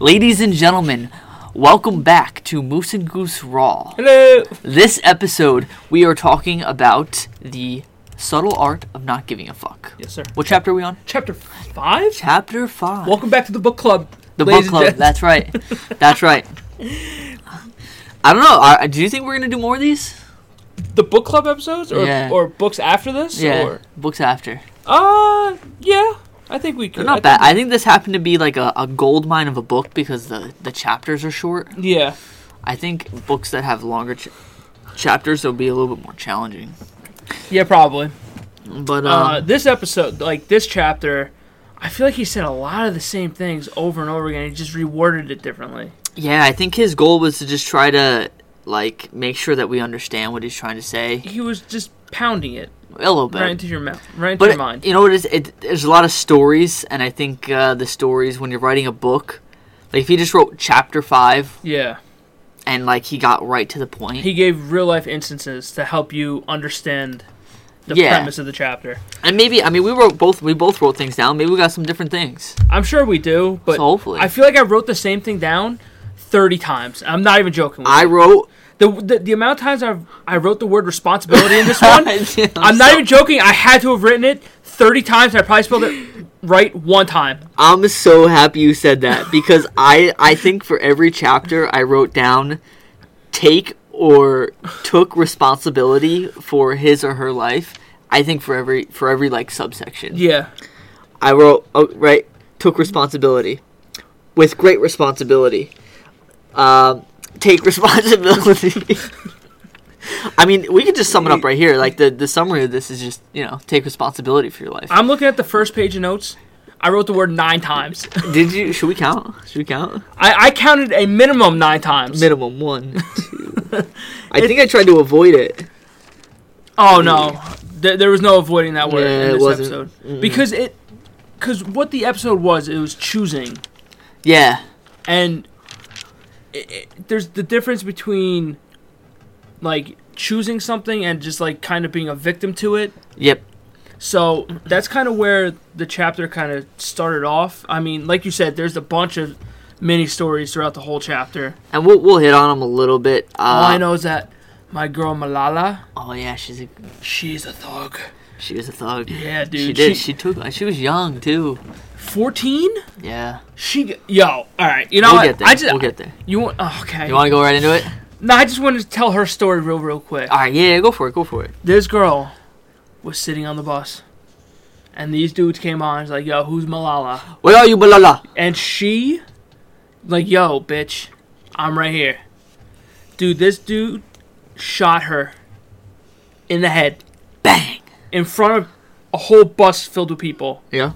Ladies and gentlemen, welcome back to Moose and Goose Raw. Hello. This episode, we are talking about the subtle art of not giving a fuck. Yes, sir. What chapter are we on? Chapter five. Chapter 5. Welcome back to the book club. the book club. That's right. That's right. I don't know. I, do you think we're going to do more of these? the book club episodes, or Yeah. or books after this. Yeah. Or, Books after. uh, yeah. I think we could. They're not I bad. think- I think this happened to be like a, a gold mine of a book because the, the chapters are short. yeah. I think books that have longer ch- chapters will be a little bit more challenging. Yeah, probably. But Uh, uh, this episode, like this chapter, I feel like he said a lot of the same things over and over again. He just reworded it differently. yeah, I think his goal was to just try to like make sure that we understand what he's trying to say He was just pounding it a little bit. right into your mouth, right into but your mind. you know what it is? It, there's a lot of stories, and I think uh, the stories when you're writing a book, like if he just wrote chapter five yeah. and like he got right to the point, He gave real life instances to help you understand the Yeah. premise of the chapter. and maybe I mean we wrote both we both wrote things down. Maybe we got some different things. I'm sure we do, but so hopefully, I feel like I wrote the same thing down 30 times. I'm not even joking. With I you. wrote. The, the the amount of times I've I wrote the word responsibility in this one. I'm, I'm not even joking. I had to have written it 30 times. And I probably spelled it right one time. I'm so happy you said that because I I think for every chapter I wrote down take or took responsibility for his or her life. I think for every for every like subsection. Yeah. I wrote oh, right took responsibility with great responsibility. Um, take responsibility. I mean, we could just sum it up right here. Like the the summary of this is just you know take responsibility for your life. I'm looking at the first page of notes. I wrote the word nine times. Did you? Should we count? Should we count? I, I counted a minimum nine times. Minimum one, two. I think I tried to avoid it. Oh no, there, there was no avoiding that word Yeah, in it this episode Mm-mm. because it, because what the episode was, it was choosing, Yeah, and it, it, there's the difference between like choosing something and just like kind of being a victim to it. yep. So that's kind of where the chapter kind of started off. I mean, like you said, there's a bunch of mini stories throughout the whole chapter. And we'll we'll hit on them a little bit. Uh, All I know is that my girl Malala, Oh yeah, she's a she's a thug. She was a thug. Yeah, dude. she did. She, She, took. She was young too. 14? Yeah. She yo, all right. You know we'll what? get there. I just we'll get there. you want oh, okay. You want to go right into it? no, I just wanted to tell her story real real quick. All right. Yeah. Go for it. Go for it. This girl was sitting on the bus, and these dudes came on. He's like, "Yo, who's Malala?" Where are you, Malala? And she, like, "Yo, bitch, I'm right here." Dude, this dude shot her in the head Bang. In front of a whole bus filled with people. Yeah.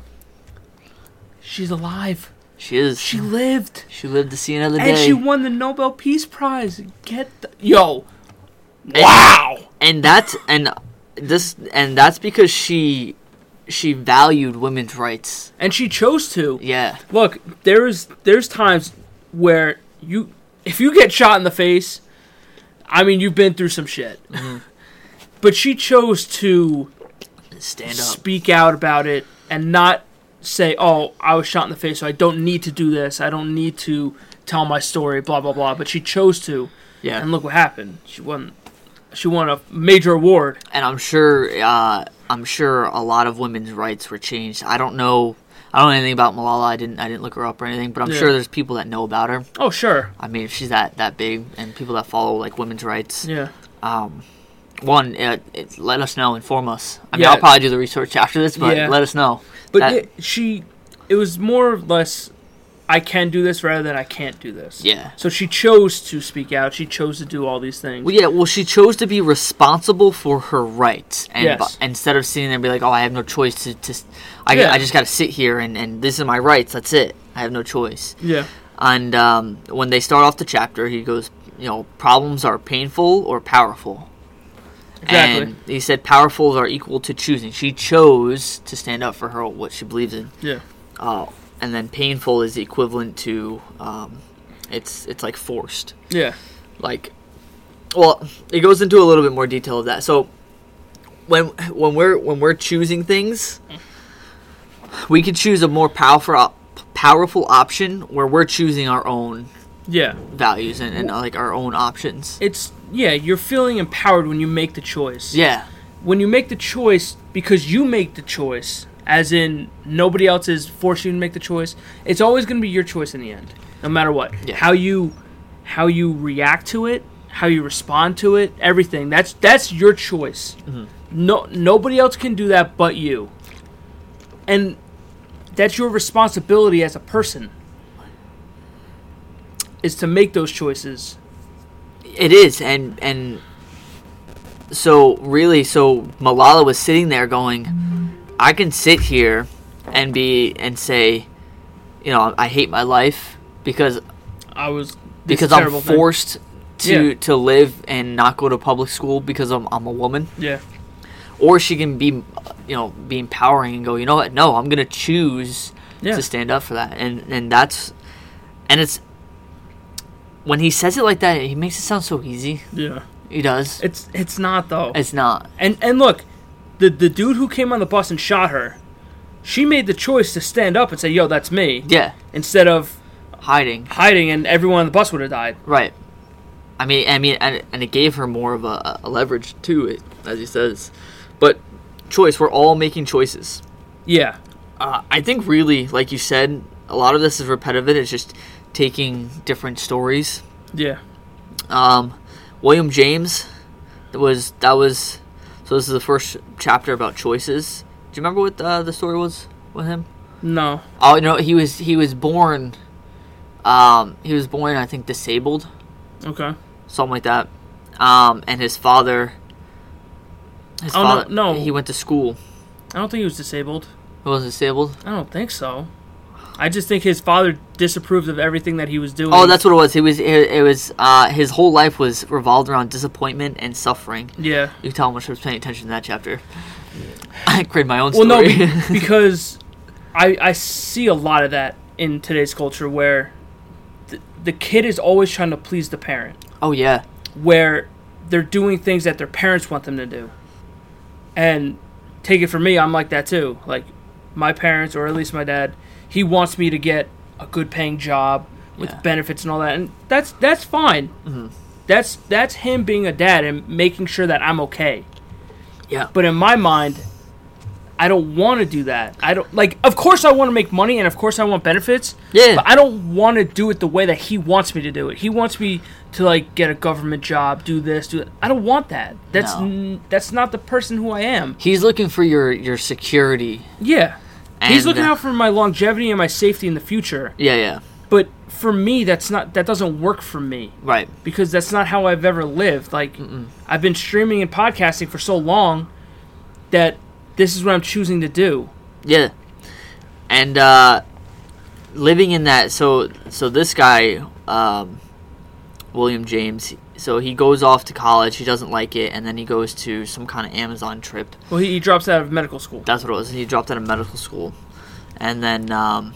She's alive. She is. She lived. She lived to see another And day. she won the Nobel Peace Prize. Get the, yo. And- Wow. and that's and this and that's because she she valued women's rights. And she chose to. Yeah. Look, there's there's times where you if you get shot in the face, I mean you've been through some shit. Mm-hmm. But she chose to Stand up. speak out about it and not say, "Oh, I was shot in the face, so I don't need to do this. I don't need to tell my story." Blah blah blah. But she chose to, Yeah. and look what happened. She won. She won a major award. and I'm sure uh, I'm sure a lot of women's rights were changed. I don't know I don't know anything about Malala. I didn't I didn't look her up or anything, but I'm Yeah. sure there's people that know about her. Oh sure, I mean, if she's that that big and people that follow like women's rights. yeah. Um, one, uh, it, let us know, inform us. I mean, Yeah. I'll probably do the research after this, but Yeah. let us know. But That- it, she, it was more or less, I can do this rather than I can't do this. Yeah. So she chose to speak out. She chose to do all these things. Well, yeah. Well, she chose to be responsible for her rights, and Yes. bu- instead of sitting there and be like, "Oh, I have no choice to, to I, Yeah. I just got to sit here and and this is my rights. That's it. I have no choice." yeah. And um, when they start off the chapter, he goes, "You know, problems are painful or powerful." Exactly. And he said powerfuls are equal to choosing. She chose to stand up for her what she believes in. Yeah. Uh, and then painful is equivalent to um, it's it's like forced. Yeah. Like well, it goes into a little bit more detail of that. So when when we're when we're choosing things, we could choose a more powerful powerful option where we're choosing our own Yeah. values and, and like our own options. It's yeah, you're feeling empowered when you make the choice. Yeah, When you make the choice because you make the choice, as in nobody else is forcing you to make the choice, it's always going to be your choice in the end, no matter what. Yeah. How you how you react to it, how you respond to it, everything. That's that's your choice. Mm-hmm. No nobody else can do that but you. And that's your responsibility as a person. Is to make those choices. It is, and and so really, so Malala was sitting there going, I can sit here and be and say, you know, I hate my life because I was because I'm terrible thing. forced to Yeah. to live and not go to public school because I'm I'm a woman. Yeah. or she can be you know be empowering and go you know what no i'm gonna choose Yeah. to stand up for that and and that's and it's when he says it like that he makes it sound so easy Yeah. he does It's it's not though. it's not And and look, the the dude who came on the bus and shot her, she made the choice to stand up and say, "Yo, that's me," yeah instead of hiding hiding and everyone on the bus would have died. right i mean i mean and, and it gave her more of a, a leverage to it as he says but choice we're all making choices Yeah. uh, I think really, like you said, a lot of this is repetitive. It's just taking different stories. Yeah. Um, William James was that was so. This is the first chapter about choices. Do you remember what uh, the story was with him? No. Oh no, he was he was born. Um, he was born, I think, disabled, Okay. something like that. Um, and his father. His Oh, no, father, no. He went to school. I don't think he was disabled. He was disabled. I don't think so. I just think his father disapproved of everything that he was doing. Oh, that's what it was. It was. It, it was. Uh, his whole life was revolved around disappointment and suffering. yeah. You can tell how much I was paying attention to that chapter. I created my own story. Well, story. no, be- because I I see a lot of that in today's culture where the, the kid is always trying to please the parent. oh yeah, where they're doing things that their parents want them to do. And take it from me, I'm like that too. Like my parents, or at least my dad, he wants me to get a good paying job with Yeah. benefits and all that, and that's that's fine. Mm-hmm. That's that's him being a dad and making sure that I'm okay. yeah. But in my mind, I don't want to do that. I don't like. Of course, I want to make money, and of course, I want benefits. Yeah. But I don't want to do it the way that he wants me to do it. He wants me to like get a government job, do this, do that. I don't want that. That's No. n- that's not the person who I am. He's looking for your your security. Yeah. He's looking out for my longevity and my safety in the future. Yeah, yeah. But for me, that's not that doesn't work for me Right. because that's not how I've ever lived. Like I've been streaming and podcasting for so long that this is what I'm choosing to do. Yeah. And uh living in that so so this guy um William James so he goes off to college, he doesn't like it and then he goes to some kind of Amazon trip. Well, he, he drops out of medical school. That's what it was. He dropped out of medical school. And then um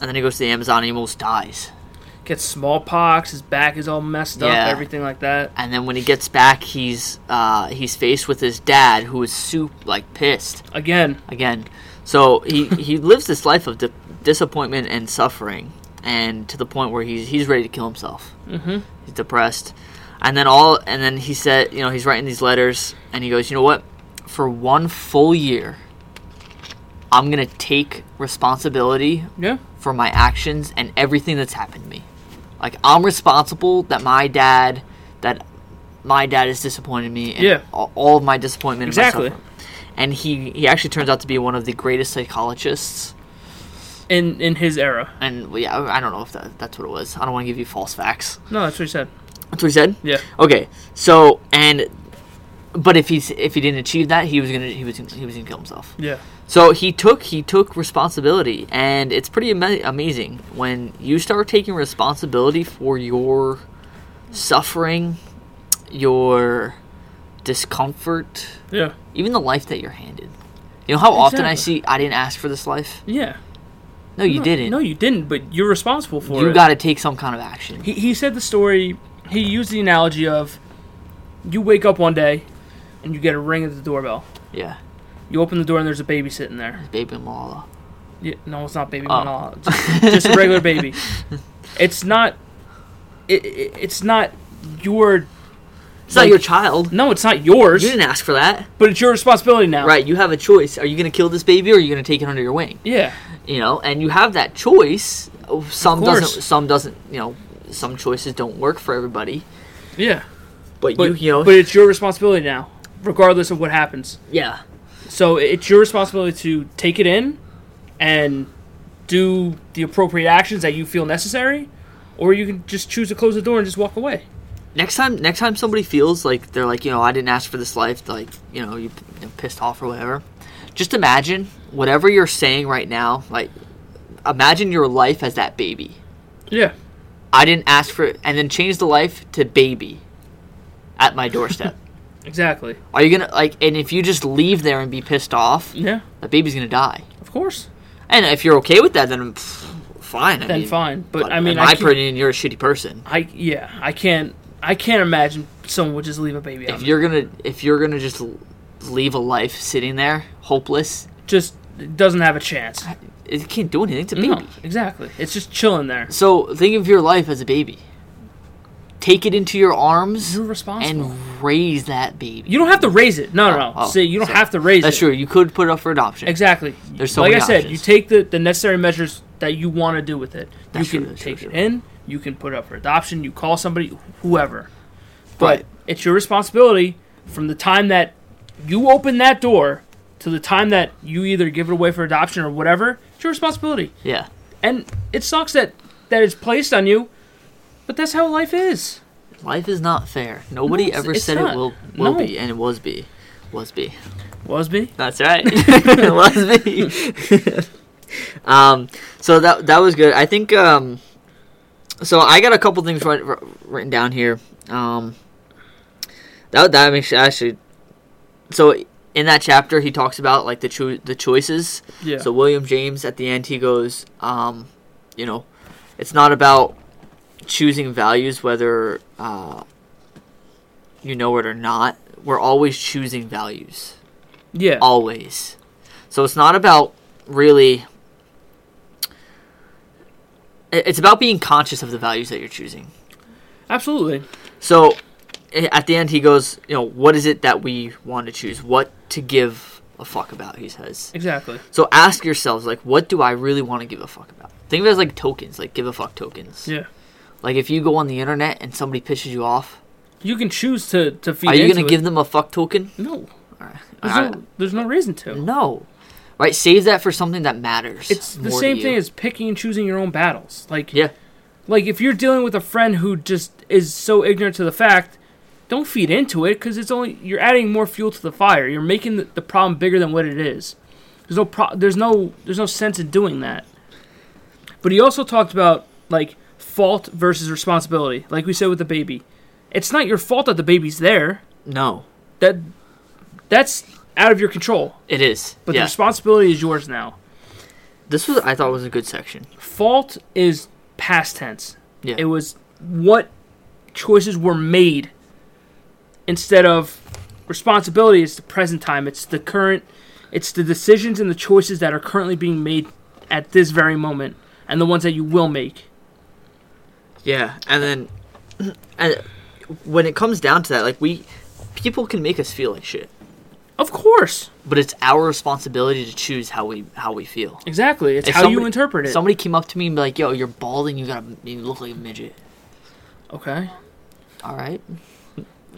and then he goes to the Amazon and he almost dies. Gets smallpox. His back is all messed up. Yeah. Everything like that. And then when he gets back, he's uh, he's faced with his dad, who is soup like pissed Again, again. So he he lives this life of di- disappointment and suffering, and to the point where he's he's ready to kill himself. Mhm. He's depressed, and then all and then he said, you know, he's writing these letters, and he goes, you know what? For one full year, I'm gonna take responsibility yeah, for my actions and everything that's happened to me. Like I'm responsible that my dad that my dad has disappointed me and Yeah. all, of my disappointment and Exactly. suffering. And he he actually turns out to be one of the greatest psychologists. In in his era. And yeah, I don't know if that, that's what it was. I don't want to give you false facts. No, that's what he said. That's what he said. Yeah, Okay, so and but if he's if he didn't achieve that, he was gonna he was gonna, he was gonna kill himself. yeah, So he took he took responsibility, and it's pretty ama- amazing when you start taking responsibility for your suffering, your discomfort, yeah, even the life that you're handed. You know how often I see I didn't ask for this life. yeah. No, you no, didn't. No, you didn't. But you're responsible for you it. You got to take some kind of action. He he said the story. He used the analogy of you wake up one day and you get a ring at the doorbell. yeah, You open the door and there's a baby sitting there. It's baby Malala. Yeah, no, it's not baby Oh. Manala. Just, just a regular baby. It's not. It, it, it's not your. It's not your child. No, it's not yours. You didn't ask for that. But it's your responsibility now. Right, you have a choice. Are you going to kill this baby or are you going to take it under your wing? Yeah. You know, and you have that choice. Some doesn't some doesn't, you know, some choices don't work for everybody. Yeah. But, But you, you know, but it's your responsibility now, regardless of what happens. yeah. So it's your responsibility to take it in and do the appropriate actions that you feel necessary, or you can just choose to close the door and just walk away. Next time next time somebody feels like they're like, you know, I didn't ask for this life, like, you know, you, you know, pissed off or whatever. Just imagine whatever you're saying right now, like imagine your life as that baby. Yeah. I didn't ask for it and then change the life to baby at my doorstep. Exactly. Are you gonna like? And if you just leave there and be pissed off, Yeah. that baby's gonna die. Of course. And if you're okay with that, then pff, fine. I Then mean, fine. But, I mean, in I my opinion, you're a shitty person. I yeah. I can't. I can't imagine someone would just leave a baby out. If you're gonna, if you're gonna just leave a life sitting there hopeless, just doesn't have a chance. it can't do anything. It's a baby. No, exactly. It's just chilling there. So think of your life as a baby. Take it into your arms You're responsible. and raise that baby. you don't have to raise it. No, no, no. Oh, oh See, you don't so- have to raise That's it. That's true. You could put it up for adoption. Exactly. There's so like I said, options. you take the, the necessary measures that you want to do with it. That's you true, can true, take it true. in. You can put it up for adoption. You call somebody, whoever. But Right. it's your responsibility from the time that you open that door to the time that you either give it away for adoption or whatever. It's your responsibility, Yeah. and it sucks that that it's placed on you. But that's how life is. Life is not fair. Nobody No, ever said not. it will will No. be, and it was be, was be. Wasby. That's right. was me. um, so that that was good. I think. Um, so I got a couple things writ- written down here. Um, that that makes actually. So in that chapter, he talks about like the cho- the choices. Yeah. So William James at the end he goes, um, you know, it's not about choosing values whether uh, you know it or not. We're always choosing values yeah. always. So it's not about really. It- It's about being conscious of the values that you're choosing. Absolutely. So eh, at the end, he goes, you know, what is it that we want to choose? What to give a fuck about? He says. Exactly. So ask yourselves, like, what do I really want to give a fuck about? Think of it as like tokens, like give a fuck tokens. Yeah. Like if you go on the internet and somebody pisses you off, You can choose to to feed. are you gonna it. give them a fuck token? No. Alright. There's, Alright. no, there's no reason to. No. Right, save that for something that matters. It's the same thing as picking and choosing your own battles. Like, Yeah. like if you're dealing with a friend who just is so ignorant to the fact, don't feed into it because it's only you're adding more fuel to the fire. You're making the, the problem bigger than what it is. There's no pro- there's no there's no sense in doing that. But he also talked about like fault versus responsibility. Like we said with the baby, it's not your fault that the baby's there. No, That that's out of your control. it is. But the responsibility is yours now. this was I thought was a good section. fault is past tense. Yeah. It was what choices were made instead of responsibility is the present time. It's the current it's the decisions and the choices that are currently being made at this very moment and the ones that you will make. Yeah, and then and when it comes down to that, like we people can make us feel like shit, Of course. but it's our responsibility to choose how we how we feel. Exactly. It's If how you somebody- interpret it. Somebody came up to me and be like, "Yo, you're balding. You got to you look like a midget." okay. All right.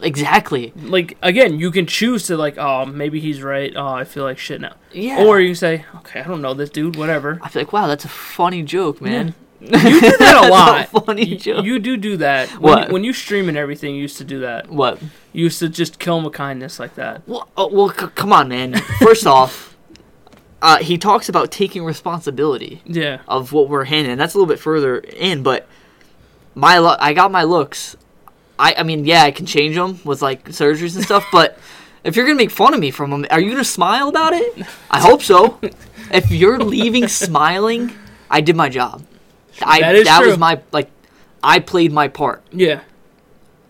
Exactly. Like again, you can choose to like, oh, maybe he's right. Oh, I feel like shit now. Yeah. Or you say, okay, I don't know this dude, whatever. I feel like, wow, that's a funny joke, man. You do that a That's lot. funny You, joke. you do do that. When What? You, when you stream and everything, you used to do that. what? You used to just kill him with kindness like that. Well, oh, well, c- come on, man. First off, uh, he talks about taking responsibility. Yeah. of what we're handing. That's a little bit further in, but my lo- I got my looks. I I mean, yeah, I can change them with like surgeries and stuff, but if you're gonna make fun of me from them, are you gonna smile about it? I hope so. if you're leaving smiling, I did my job. I That is that true. was my like I played my part. Yeah.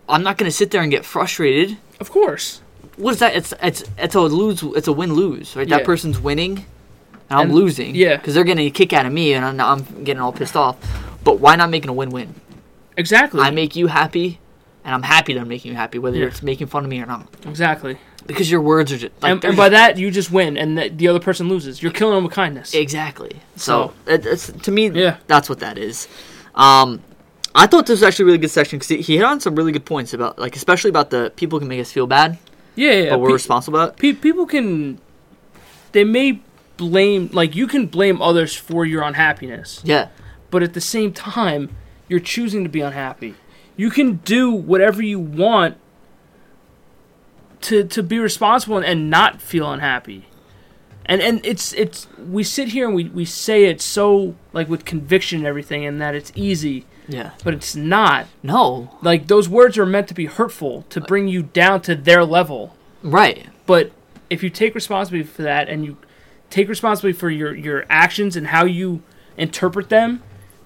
I'm not gonna sit there and get frustrated. Of course. What is that? It's it's it's a lose. It's a win lose, right? Yeah. That person's winning. and I'm And- losing. yeah. because they're getting a kick out of me, and I'm, I'm getting all pissed off. But why not making a win-win? Exactly. I make you happy, and I'm happy that I'm making you happy, whether Yeah. it's making fun of me or not. exactly. Because your words are just like and, and by that, you just win, and the, the other person loses. You're killing them with kindness. exactly. So So- it, it's to me, Yeah. that's what that is. Um, I thought this was actually a really good section because he, he hit on some really good points about like especially about the people can make us feel bad, yeah, yeah. but we're Pe- responsible about. it. pe- people can. They may blame, like you can blame others for your unhappiness, Yeah, but at the same time, you're choosing to be unhappy. You can do whatever you want to to be responsible and, and not feel unhappy. And and it's it's we sit here and we, we say it so like with conviction and everything and that it's easy, yeah. but it's not. No, Like those words are meant to be hurtful to bring you down to their level. right. But if you take responsibility for that and you take responsibility for your, your actions and how you interpret them,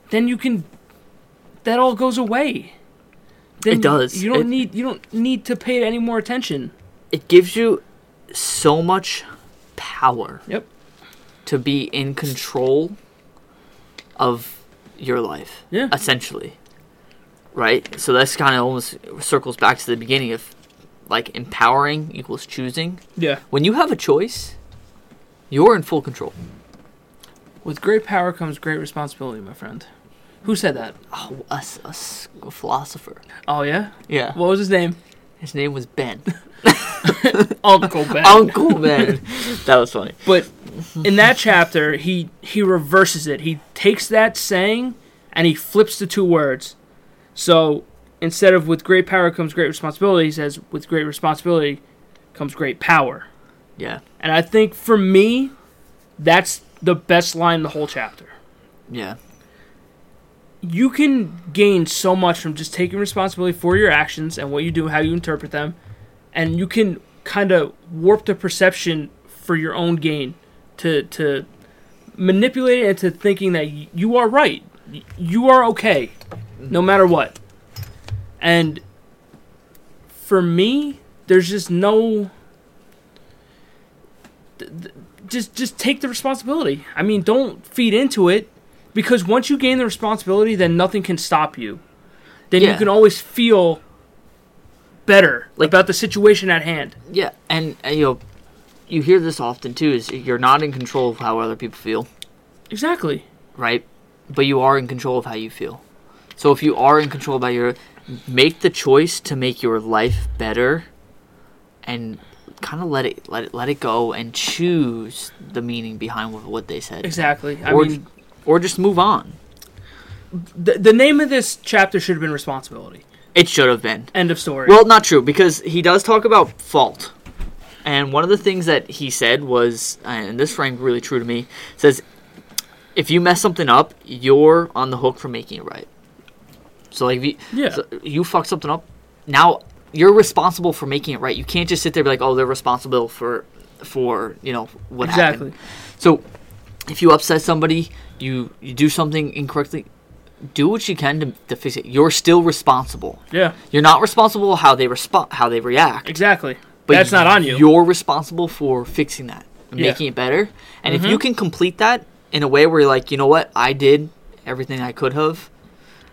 then you can that all goes away. Then It does. You don't It- need you don't need to pay it any more attention. It gives you so much power. Yep. To be in control of your life. Yeah. Essentially. Right. So that's kind of almost circles back to the beginning of like empowering equals choosing. Yeah. When you have a choice, you're in full control. With great power comes great responsibility, my friend. Who said that? Oh, a, s- a s- a philosopher. Oh yeah? Yeah. What was his name? His name was Ben. Uncle Ben. Uncle Ben. that was funny. But in that chapter, he he reverses it. He takes that saying and he flips the two words. So instead of with great power comes great responsibility, he says with great responsibility comes great power. Yeah. And I think for me, that's the best line in the whole chapter. Yeah. You can gain so much from just taking responsibility for your actions and what you do, how you interpret them, and you can kind of warp the perception for your own gain to to manipulate it into thinking that y- you are right, you are okay, no matter what. And for me, there's just no. Just just take the responsibility. I mean, don't feed into it because once you gain the responsibility, then nothing can stop you. Then you can always feel better Like- about the situation at hand. Yeah. And, and you know, you hear this often too is you're not in control of how other people feel, Exactly. right? But you are in control of how you feel. So if you are in control by your make the choice to make your life better and kind of let it let it let it go and choose the meaning behind what, what they said. Exactly. I or mean, or just move on. the, the name of this chapter should have been responsibility. It should have been. End of story. Well, not true because he does talk about fault, and one of the things that he said was, and this rang really true to me, says, if you mess something up, you're on the hook for making it right. So like, if you, Yeah. so you fuck something up, now you're responsible for making it right. You can't just sit there and be like, oh, they're responsible for, for you know what exactly. happened. So if you upset somebody, you you do something incorrectly, do what you can to, to fix it. You're still responsible. Yeah. You're not responsible how they respond, how they react. Exactly. But That's not on you. You're responsible for fixing that, and Yeah. making it better. And if Mhm. you can complete that in a way where you're like, you know what, I did everything I could have,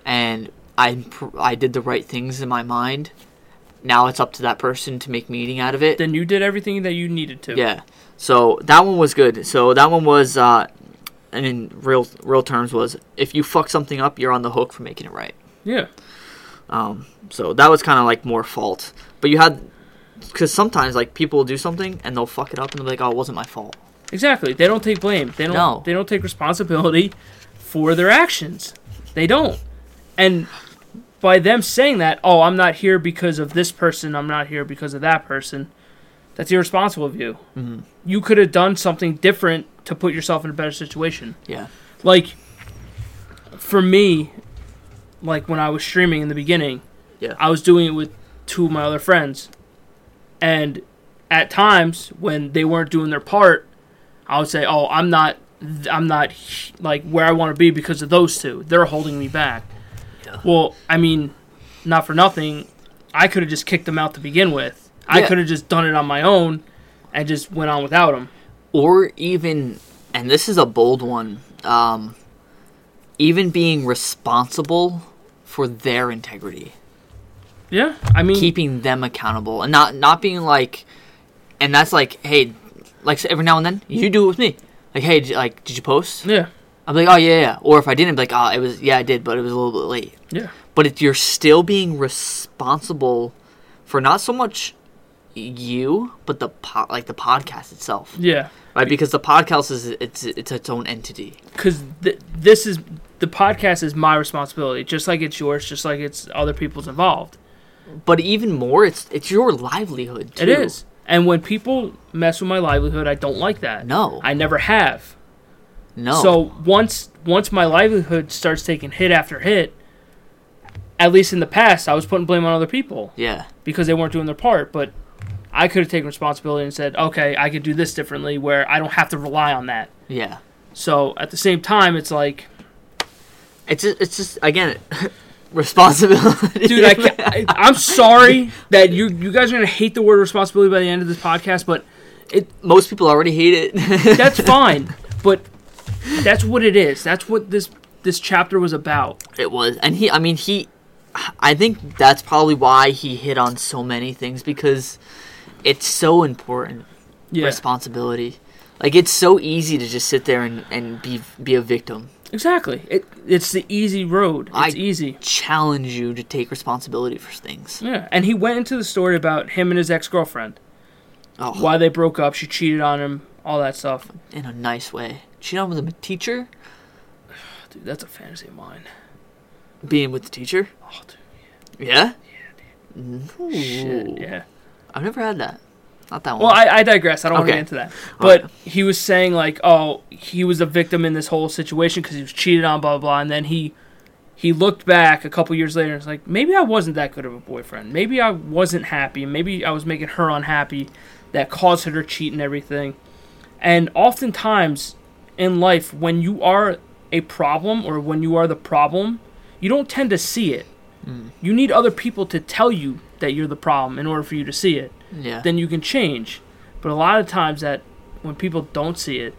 and I pr- I did the right things in my mind. Now it's up to that person to make meaning out of it. Then you did everything that you needed to. Yeah. So that one was good. So that one was, uh, and in real real terms, was if you fuck something up, you're on the hook for making it right. Yeah. Um, so that was kind of like more fault. But you had, because sometimes like people will do something and they'll fuck it up and they'll be like, oh, it wasn't my fault. Exactly. They don't take blame. They don't. No. They don't take responsibility for their actions. They don't. And by them saying that, oh, I'm not here because of this person. I'm not here because of that person. That's irresponsible of you. Mhm. You could have done something different to put yourself in a better situation. Yeah. Like, for me, like when I was streaming in the beginning, Yeah. I was doing it with two of my other friends, and at times when they weren't doing their part, I would say, "Oh, I'm not, I'm not like where I want to be because of those two. They're holding me back." Yeah. Well, I mean, not for nothing, I could have just kicked them out to begin with. Yeah. I could have just done it on my own, and just went on without them. Or even and this is a bold one. Um, even being responsible for their integrity, Yeah, I mean, keeping them accountable, and not not being like, and that's like, hey, like every now and then you do it with me. Like, hey, did, like, did you post? yeah, I'm like, oh yeah, yeah. Or if I didn't, be like, oh, it was, yeah, I did, but it was a little bit late. yeah, But if you're still being responsible for not so much you, but the po- like the podcast itself, yeah. right? Because the podcast is it's it's its own entity. Because th- this is the podcast is my responsibility, just like it's yours, just like it's other people's involved. But even more, it's it's your livelihood. Too. It is. And when people mess with my livelihood, I don't like that. No. I never have. No. So once once my livelihood starts taking hit after hit, at least in the past, I was putting blame on other people yeah, because they weren't doing their part. But I could have taken responsibility and said, okay, I could do this differently, where I don't have to rely on that. yeah. So at the same time, it's like, It's just, it's just again responsibility. dude, I, I'm sorry that you you guys are gonna hate the word responsibility by the end of this podcast, but it most people already hate it. that's fine. But that's what it is. That's what this this chapter was about. It was, and he. I mean, he. I think that's probably why he hit on so many things because it's so important. Yeah, Responsibility, like it's so easy to just sit there and, and be be a victim. exactly. It it's the easy road. It's I- easy. Challenge you to take responsibility for things. Yeah, and he went into the story about him and his ex girlfriend, Oh, why they broke up. She cheated on him, all that stuff. in a nice way. She not with a teacher, Dude, that's a fantasy of mine. being with the teacher. Oh, dude, Yeah. shit, Ooh. yeah. I've never had that. Not that one. Well, I, I digress. I don't want to Okay. get into that. But he was saying like, oh, he was a victim in this whole situation because he was cheated on, blah blah blah. And then he he looked back a couple years later and was like, maybe I wasn't that good of a boyfriend. Maybe I wasn't happy. Maybe I was making her unhappy. That caused her to cheat and everything. And oftentimes in life, when you are a problem or when you are the problem, you don't tend to see it. Mm. You need other people to tell you that you're the problem in order for you to see it yeah. then you can change. But a lot of times that when people don't see it,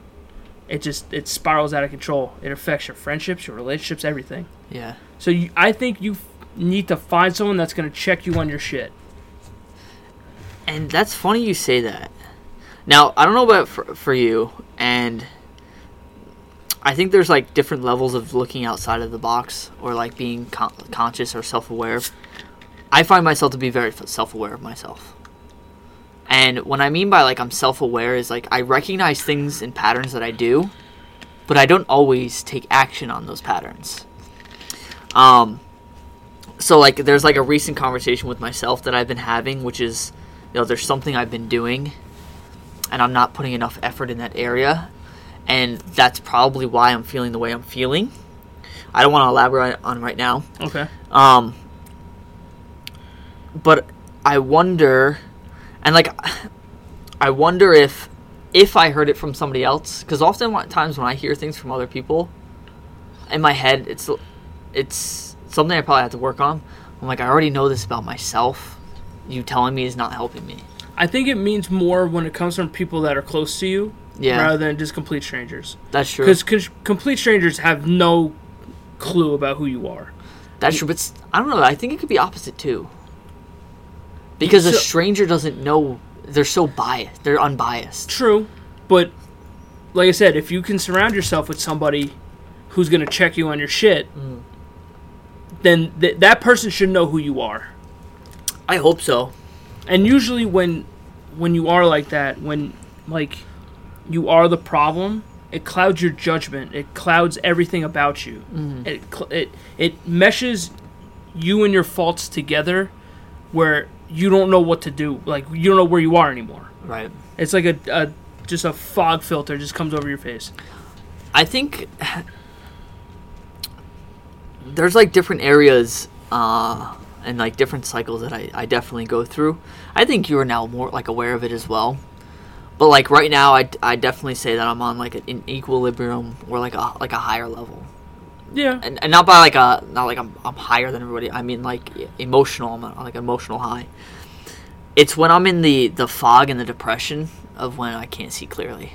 it just it spirals out of control. It affects your friendships, your relationships, everything. yeah. So you, I think you f- need to find someone that's going to check you on your shit. And that's funny you say that. Now, I don't know about for, for you, and I think there's like different levels of looking outside of the box or like being con- conscious or self aware. I find myself to be very self aware of myself. And what I mean by like I'm self aware is like I recognize things and patterns that I do, but I don't always take action on those patterns. Um, so like there's like a recent conversation with myself that I've been having, which is you know there's something I've been doing, and I'm not putting enough effort in that area, and that's probably why I'm feeling the way I'm feeling. I don't want to elaborate on right now. Okay. Um, but I wonder, and like, I wonder if if I heard it from somebody else, because often times when I hear things from other people, in my head it's it's something I probably have to work on. I'm like, I already know this about myself. You telling me is not helping me. I think it means more when it comes from people that are close to you Yeah, rather than just complete strangers. that's true. Because complete strangers have no clue about who you are. That's true, but I don't know. I think it could be opposite too. Because a stranger doesn't know. They're so biased. They're unbiased. True, but like I said, if you can surround yourself with somebody who's going to check you on your shit, mm. then th- that person should know who you are. I hope so. And usually, when when you are like that, when like you are the problem, it clouds your judgment. It clouds everything about you. Mm-hmm. It cl- it it meshes you and your faults together, where you don't know what to do. Like you don't know where you are anymore. Right. It's like a, a just a fog filter just comes over your face. I think there's like different areas uh, and like different cycles that I, I definitely go through. I think you are now more like aware of it as well. But like right now, I, I definitely say that I'm on like an equilibrium or like a like a higher level, Yeah. and, and not by like a not like I'm, I'm higher than everybody. I mean like emotional. I'm on like emotional high. It's when I'm in the the fog and the depression of when I can't see clearly.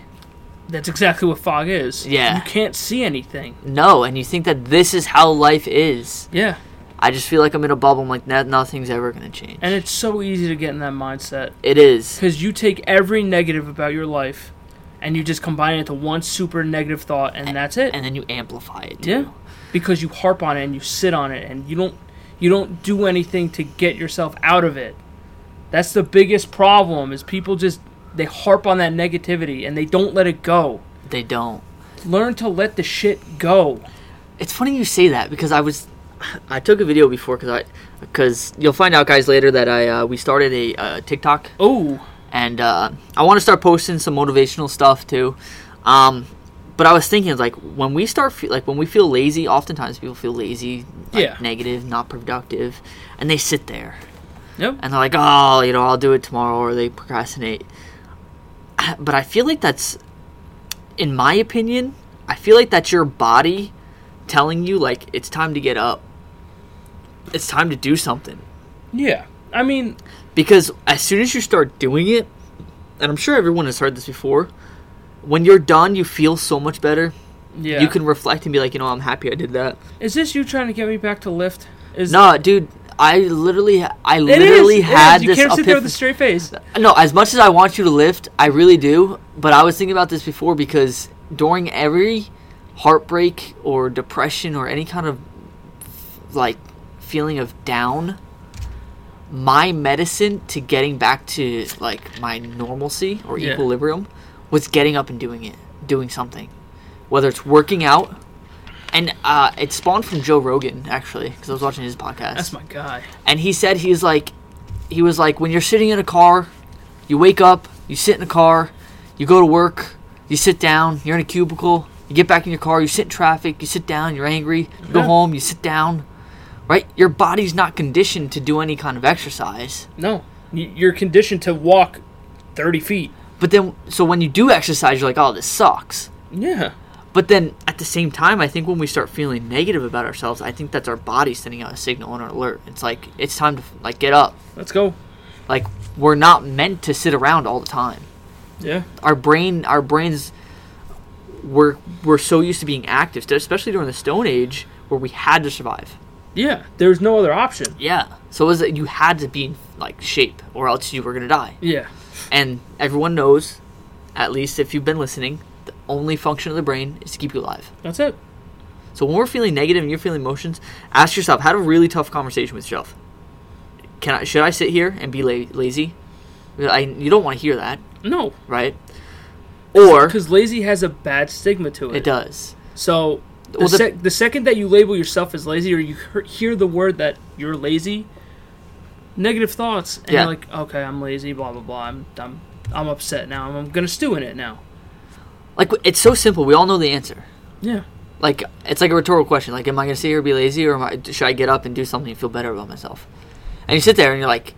That's exactly what fog is. Yeah. You can't see anything. No, and you think that this is how life is. Yeah. I just feel like I'm in a bubble. I'm like, "Nah, nothing's ever gonna change. And it's so easy to get in that mindset It is. because you take every negative about your life and you just combine it into one super negative thought, and that's it. and then you amplify it. Too. Yeah. Because you harp on it and you sit on it and you don't you don't do anything to get yourself out of it. That's the biggest problem is people just they harp on that negativity and they don't let it go. They don't. Learn to let the shit go. It's funny you say that because I was, I took a video before because I, because you'll find out guys later that I uh, we started a uh, TikTok Oh, and uh, I want to start posting some motivational stuff too. Um, but I was thinking like when we start fe- like when we feel lazy, oftentimes people feel lazy, like, Yeah. negative, not productive, and they sit there Yep. and they're like, oh, you know, I'll do it tomorrow, or they procrastinate. Ah, but I feel like that's, in my opinion, I feel like that's your body telling you like it's time to get up. It's time to do something Yeah. I mean, because as soon as you start doing it, and I'm sure everyone has heard this before, when you're done, you feel so much better. yeah. You can reflect and be like, you know, I'm happy I did that. Is this you trying to get me back to lift? Is No, dude, I literally, I It literally is, had. You this. can't sit there with a straight face. No, as much as I want you to lift, I really do. But I was thinking about this before because during every heartbreak or depression or any kind of like feeling of down, my medicine to getting back to like my normalcy or Yeah. equilibrium was getting up and doing it, doing something, whether it's working out. And uh, it spawned from Joe Rogan actually, because I was watching his podcast That's my guy. and he said he's like he was like when you're sitting in a car you wake up you sit in a car you go to work you sit down you're in a cubicle you get back in your car you sit in traffic you sit down you're angry you go home you sit down right your body's not conditioned to do any kind of exercise No, you're conditioned to walk thirty feet. But then so when you do exercise you're like oh this sucks Yeah. but then at the same time i think when we start feeling negative about ourselves i think that's our body sending out a signal on an alert it's like it's time to like get up Let's go. like we're not meant to sit around all the time Yeah. our brain our brains we're we're so used to being active especially during the stone age where we had to survive Yeah. There's no other option. yeah so it was that you had to be in like shape or else you were gonna die Yeah. And everyone knows at least if you've been listening the only function of the brain is to keep you alive. That's it. so when we're feeling negative and you're feeling emotions ask yourself had a really tough conversation with yourself. Can i should i sit here and be la- lazy? I, you don't want to hear that. No, right? Or because lazy has a bad stigma to it. it does. So the, Well, the- sec- the second that you label yourself as lazy or you hear the word that you're lazy, negative thoughts, and Yeah. you're like, okay, I'm lazy, blah blah blah. I'm I'm I'm upset now. I'm, I'm gonna stew in it now. Like it's so simple. We all know the answer. Yeah. Like it's like a rhetorical question. Like, am I gonna sit here and be lazy, or am I, should I get up and do something and feel better about myself? And you sit there and you're like,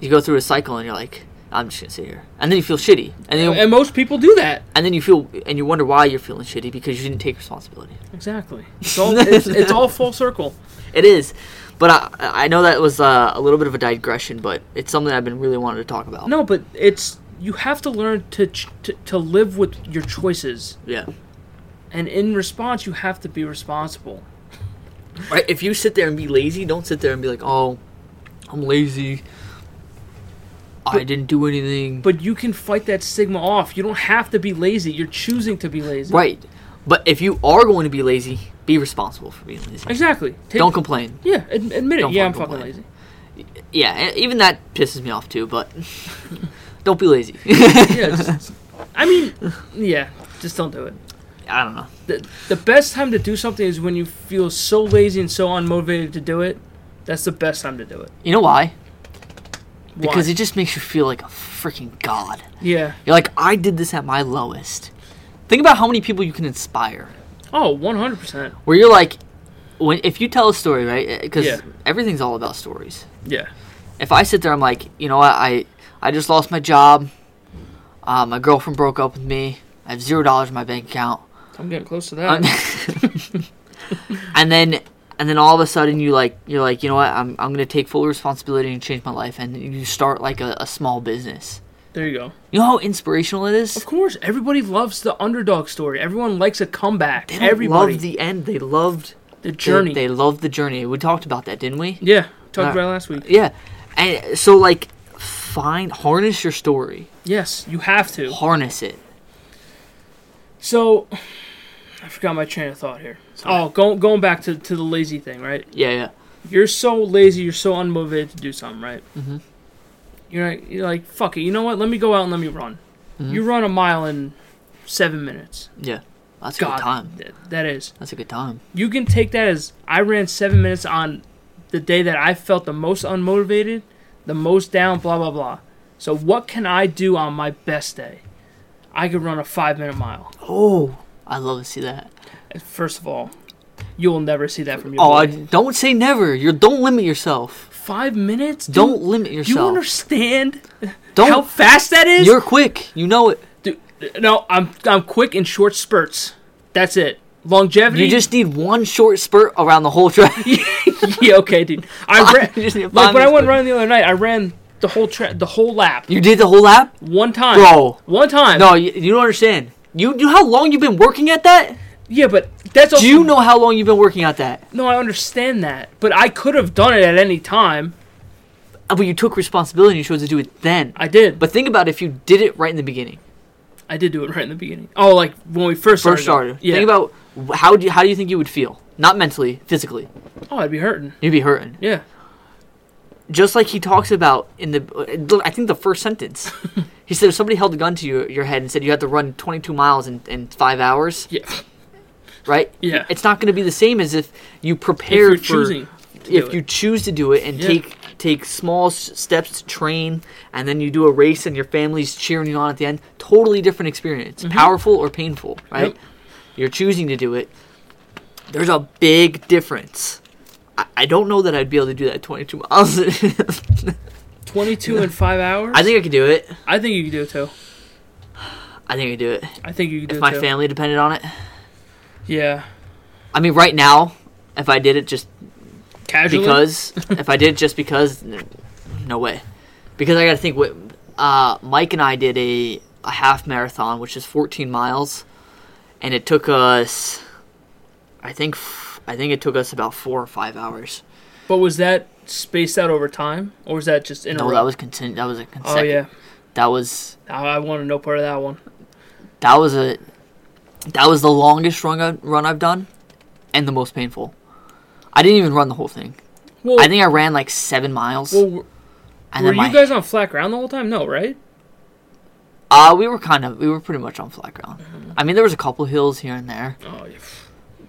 you go through a cycle and you're like, I'm just gonna sit here, and then you feel shitty, and then And most people do that. and then you feel and you wonder why you're feeling shitty because you didn't take responsibility. Exactly. It's all it's, it's all full circle. It is, but I I know that was uh, a little bit of a digression, but it's something I've been really wanting to talk about. No, but it's you have to learn to ch- to, to live with your choices, Yeah. and in response, you have to be responsible. Right. If you sit there and be lazy, don't sit there and be like, oh, I'm lazy. I didn't do anything. But you can fight that stigma off. You don't have to be lazy. You're choosing to be lazy. Right. But if you are going to be lazy, be responsible for being lazy. Exactly. Take- Don't complain. Yeah, ad- admit it. Don't yeah, I'm fucking fucking lazy. Yeah, even that pisses me off too, but don't be lazy. Yeah. Just, I mean, yeah. Just don't do it. I don't know. The, the best time to do something is when you feel so lazy and so unmotivated to do it. That's the best time to do it. You know why? Why? Because it just makes you feel like a freaking god. yeah. You're like, I did this at my lowest. Think about how many people you can inspire. Oh, 100%. Where you're like, when if you tell a story, right? Because Yeah. everything's all about stories. Yeah. if I sit there, I'm like, you know what, I I just lost my job. Uh, my girlfriend broke up with me. I have zero dollars in my bank account. I'm getting close to that. And then and then all of a sudden you like you're like, you know what, I'm I'm gonna take full responsibility and change my life, and you start like a, a small business. There you go. You know how inspirational it is. Of course, everybody loves the underdog story. Everyone likes a comeback. They Everybody, loved the end. They loved the journey. They, loved the journey. We talked about that, didn't we? yeah, talked Uh, about it last week. Yeah. And so like, find harness your story. Yes, you have to. Harness it. So, I forgot my train of thought here. Oh, go, going back to, to the lazy thing, right? Yeah, yeah. You're so lazy, you're so unmotivated to do something, right? Mhm. You're like, you're like, fuck it. You know what? Let me go out and let me run. Mhm. You run a mile in seven minutes. Yeah. That's a God, good time. th- that is. That's a good time. You can take that as I ran seven minutes on the day that I felt the most unmotivated, the most down, blah blah blah. So what can I do on my best day? I could run a five minute mile. Oh, I love to see that. First of all, you will never see that from your Oh, boy. I, don't say never. You don't limit yourself. Five minutes? Dude, Don't limit yourself. you understand Don't. how fast that is? You're quick. You know it. Dude, no, I'm I'm quick in short spurts. That's it. Longevity. You just need one short spurt around the whole track. yeah, okay, dude. I ran just like when I went running the other night. I ran the whole tra- the whole lap You did the whole lap, one time. bro. One time. No, you, you don't understand. You you know how long you've been working at that? Yeah, but that's also. Do you know how long you've been working at that? No, I understand that, but I could have done it at any time. Uh, But you took responsibility and you chose to do it then. I did, but But think about if you did it right in the beginning. I did do it right in the beginning. Oh, like when we first started. First started. Yeah. Think about wh- how do you, how do you think you would feel? Not mentally, physically. oh, I'd be hurting. You'd be hurting. Yeah. Just like he talks about in the I think the first sentence. he said if somebody held a gun to your, your head and said you had to run 22 miles in, in 5 hours, Yeah. Right? Yeah. It's not going to be the same as if you If for choosing. if you it. choose to do it and Yeah. take take small steps to train and then you do a race and your family's cheering you on at the end totally different experience powerful or painful right Mm-hmm. Yep. you're choosing to do it there's a big difference I, I don't know that i'd be able to do that 22 miles 22 in five hours. i think i could do it I think you could do it too. i think i could do it I think you could do if it If my too. family depended on it Yeah. i mean right now if i did it just Casually. because if I did it just because, no way. Because I got to think. What uh, Mike and I did a a half marathon, which is 14 miles, and it took us. I think f- I think it took us about four or five hours. But was that spaced out over time, or was that just in a No, row? that was continu- That was a Oh yeah. That was I, I want to know part of that one. that was a that was the longest run I, run I've done, and the most painful. I didn't even run the whole thing. Well, I think I ran like seven miles, well, were and were then my you guys on flat ground the whole time? No, right? Uh, we were kind of, we were pretty much on flat ground. Mm-hmm. I mean, there was a couple hills here and there, Oh, yeah.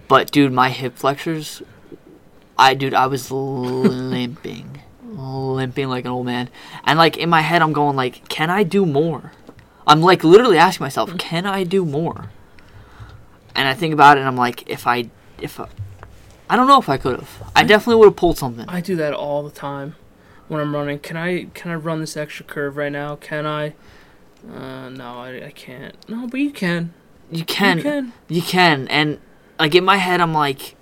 but dude, my hip flexors, I, dude, I was limping, limping like an old man. And like in my head, I'm going like, can I do more? I'm like literally asking myself, Mm. can I do more? And I think about it, and I'm like, if I, if I, I don't know if I could have. I definitely would have pulled something. I do that all the time when I'm running. Can I can I run this extra curve right now? Can I? Uh, no, I, I can't. No, but you can. You can, You can. You can, and like in my head, I'm like,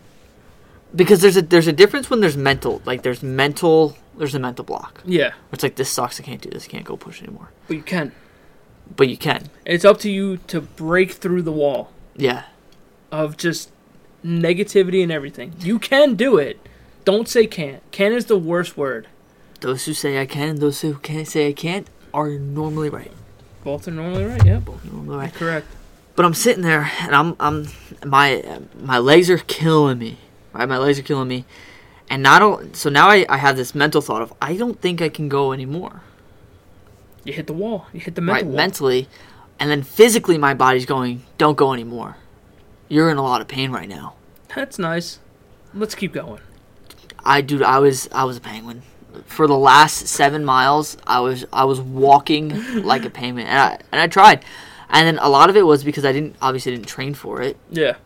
because there's a there's a difference when there's mental, like there's mental, there's a mental block. Yeah, It's like this sucks. I can't do this. I can't go push anymore. but you can. But you can. It's up to you to break through the wall Yeah. Of just negativity and everything. You can do it. Don't say can't. Can is the worst word. Those who say I can, and those who can't say I can't, are normally right. Both are normally right. Yeah, both Normally right. correct. But I'm sitting there, and I'm I'm my my legs are killing me. Right, my legs are killing me, and not all, so now I, I have this mental thought of I don't think I can go anymore. You hit the wall. You hit the right wall. mentally and then physically my body's going don't go anymore you're in a lot of pain right now That's nice. Let's keep going. i dude i was i was a penguin for the last seven miles i was i was walking like a penguin and i and i tried and then a lot of it was because i didn't obviously didn't train for it Yeah.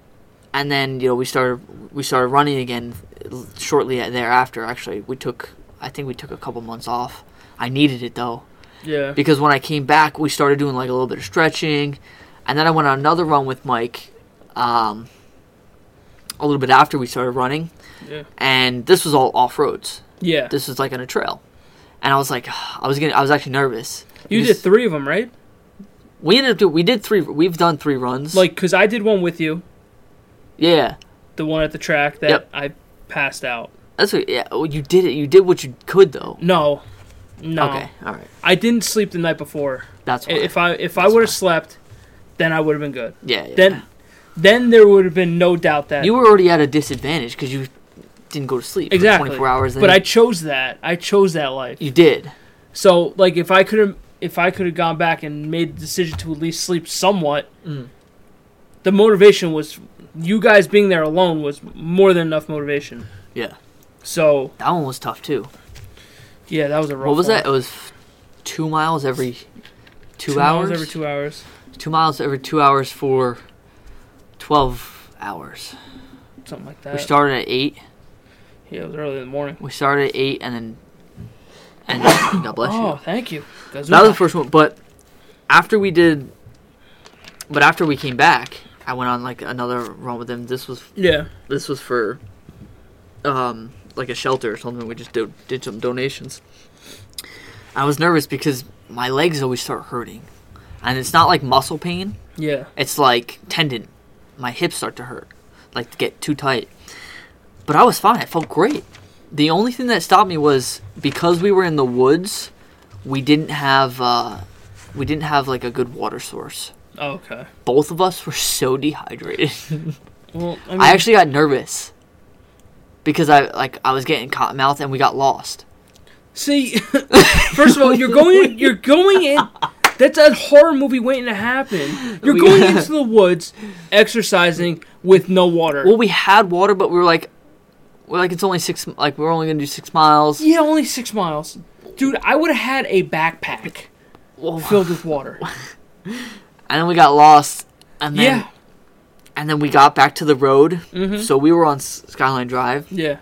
and then you know we started we started running again shortly thereafter actually we took i think we took a couple months off i needed it though Yeah. because when I came back, we started doing like a little bit of stretching, and then I went on another run with Mike. Um, a little bit after we started running, Yeah. and this was all off roads. Yeah. This was like on a trail, and I was like, I was getting, I was actually nervous, You did three of them, right? We ended up doing. We did three. We've done three runs. Like, cause I did one with you, yeah, the one at the track that Yep. I passed out. that's what. Yeah, well, you did it. You did what you could though. No, no, Okay, all right. I didn't sleep the night before. That's why. If I if I would have slept, then I would have been good. yeah, yeah. Then, then there would have been no doubt that you were already at a disadvantage because you didn't go to sleep exactly. for 24 hours. but I chose that. I chose that life. you did. So like if I could have if I could have gone back and made the decision to at least sleep somewhat, Mm. the motivation was you guys being there alone was more than enough motivation. Yeah, So that one was tough too. yeah, that was a rough. What was one. that? It was two miles every two, miles hours. every two hours, Two miles every two hours for 12 hours. something like that. We started at eight. yeah, it was early in the morning. We started at eight, and then and God bless you. oh, thank you. That was the first one. But after we did, but after we came back, I went on like another run with them. This was yeah. this was for um like a shelter or something. We just did, did some donations. I was nervous because my legs always start hurting, and it's not like muscle pain. Yeah. It's like tendon. My hips start to hurt, like to get too tight. But I was fine. I felt great. The only thing that stopped me was because we were in the woods. We didn't have uh, we didn't have like a good water source. Oh, okay. Both of us were so dehydrated. Well, I, mean, I actually got nervous because I like I was getting cotton mouth and we got lost. see. first of all, you're going. You're going in. That's a horror movie waiting to happen. You're going into the woods, exercising with no water. Well, we had water, but we were like, we're like it's only six. Like we're only gonna do six miles. yeah, only six miles, dude. I would have had a backpack Well, filled with water. and then we got lost, and then yeah. and then we got back to the road. Mm-hmm. So we were on Skyline Drive, Yeah.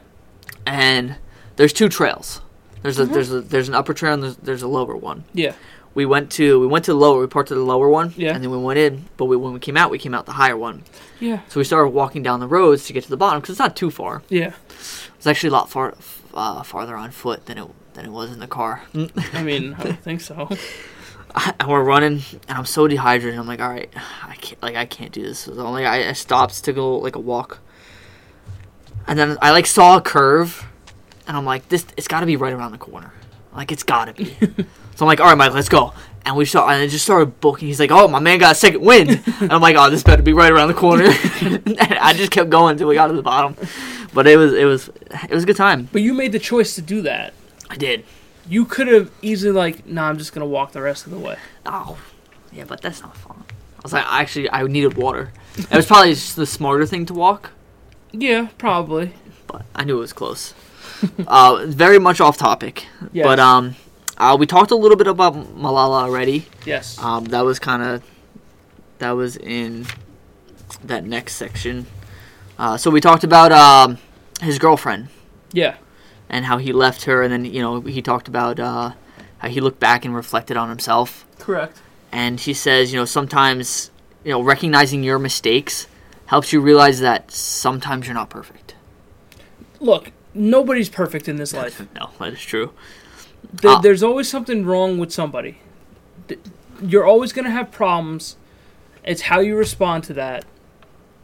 and there's two trails. There's a Mm-hmm. there's a there's an upper trail and there's, there's a lower one. Yeah. We went to we went to the lower. We parked to the lower one, Yeah. and then we went in. But we, when we came out, we came out the higher one. Yeah. So we started walking down the roads to get to the bottom because it's not too far. Yeah. It's actually a lot far uh, farther on foot than it than it was in the car. I mean, I don't think so. and we're running, and I'm so dehydrated. I'm like, all right, I can't like I can't do this. So only I, I stopped to go like a walk, and then I like saw a curve, and I'm like, this it's got to be right around the corner. Like it's got to be. so I'm like, all right, Mike, let's go. And we saw, and I just started booking. He's like, oh, my man got a second wind. and I'm like, oh, this better be right around the corner. and I just kept going until we got to the bottom. But it was it was it was a good time. But you made the choice to do that. I did. You could have easily like, nah, I'm just gonna walk the rest of the way. Oh, yeah, but that's not fun. I was like, actually, I needed water. It was probably just the smarter thing to walk, Yeah, probably. but I knew it was close. uh, very much off topic, Yes. but um, uh, we talked a little bit about Malala already. Yes. Um, that was kind of that was in that next section. Uh, so we talked about um, his girlfriend yeah. and how he left her, and then you know he talked about uh, how he looked back and reflected on himself. Correct. and he says, you know, sometimes, you know, recognizing your mistakes helps you realize that sometimes you're not perfect. Look, nobody's perfect in this life. No, that is true. There, Ah. there's always something wrong with somebody. You're always gonna have problems. It's how you respond to that.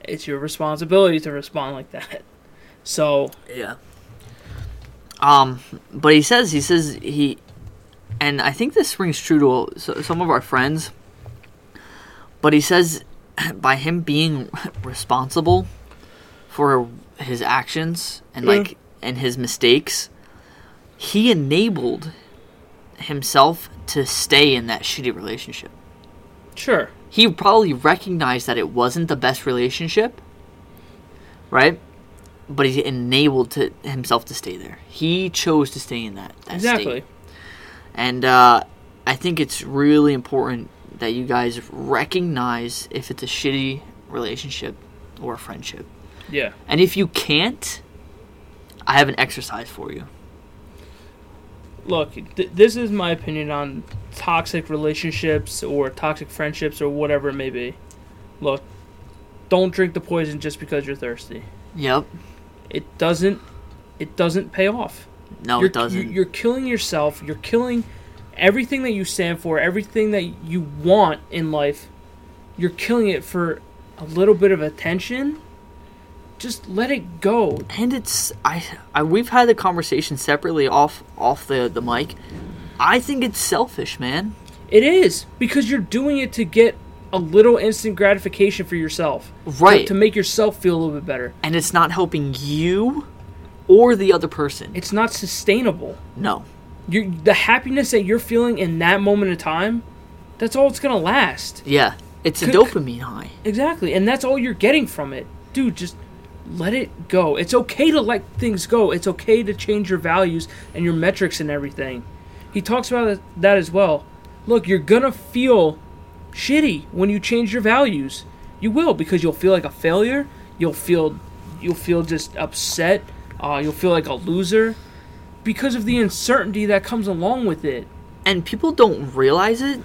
It's your responsibility to respond like that. So Yeah. Um, but he says he says he, and I think this rings true to so- some of our friends. But he says, by him being responsible for his actions and Yeah. like and his mistakes, he enabled himself to stay in that shitty relationship. sure. he probably recognized that it wasn't the best relationship, right? But he enabled to himself to stay there. He chose to stay in that, that Exactly. state. And uh, I think it's really important that you guys recognize if it's a shitty relationship or a friendship. Yeah. And if you can't, I have an exercise for you. Look, th- this is my opinion on toxic relationships or toxic friendships or whatever it may be. Look, don't drink the poison just because you're thirsty. Yep. It doesn't. It doesn't pay off. No, you're, it doesn't. you- You're killing yourself. You're killing everything that you stand for, everything that you want in life, you're killing it for a little bit of attention. Just let it go. and it's I, I we've had the conversation separately off off the the mic. I think it's selfish, man. It is because you're doing it to get a little instant gratification for yourself, To- Right. To, make yourself feel a little bit better. And it's not helping you or the other person. It's not sustainable. no. You the happiness that you're feeling in that moment of time, that's all it's gonna last. Yeah. It's a C- dopamine high. Exactly, and that's all you're getting from it, dude. Just let it go. It's okay to let things go. It's okay to change your values and your metrics and everything. He talks about that as well. Look, you're gonna feel shitty when you change your values. You will because you'll feel like a failure. You'll feel you'll feel just upset. Uh, you'll feel like a loser because of the uncertainty that comes along with it. and people don't realize it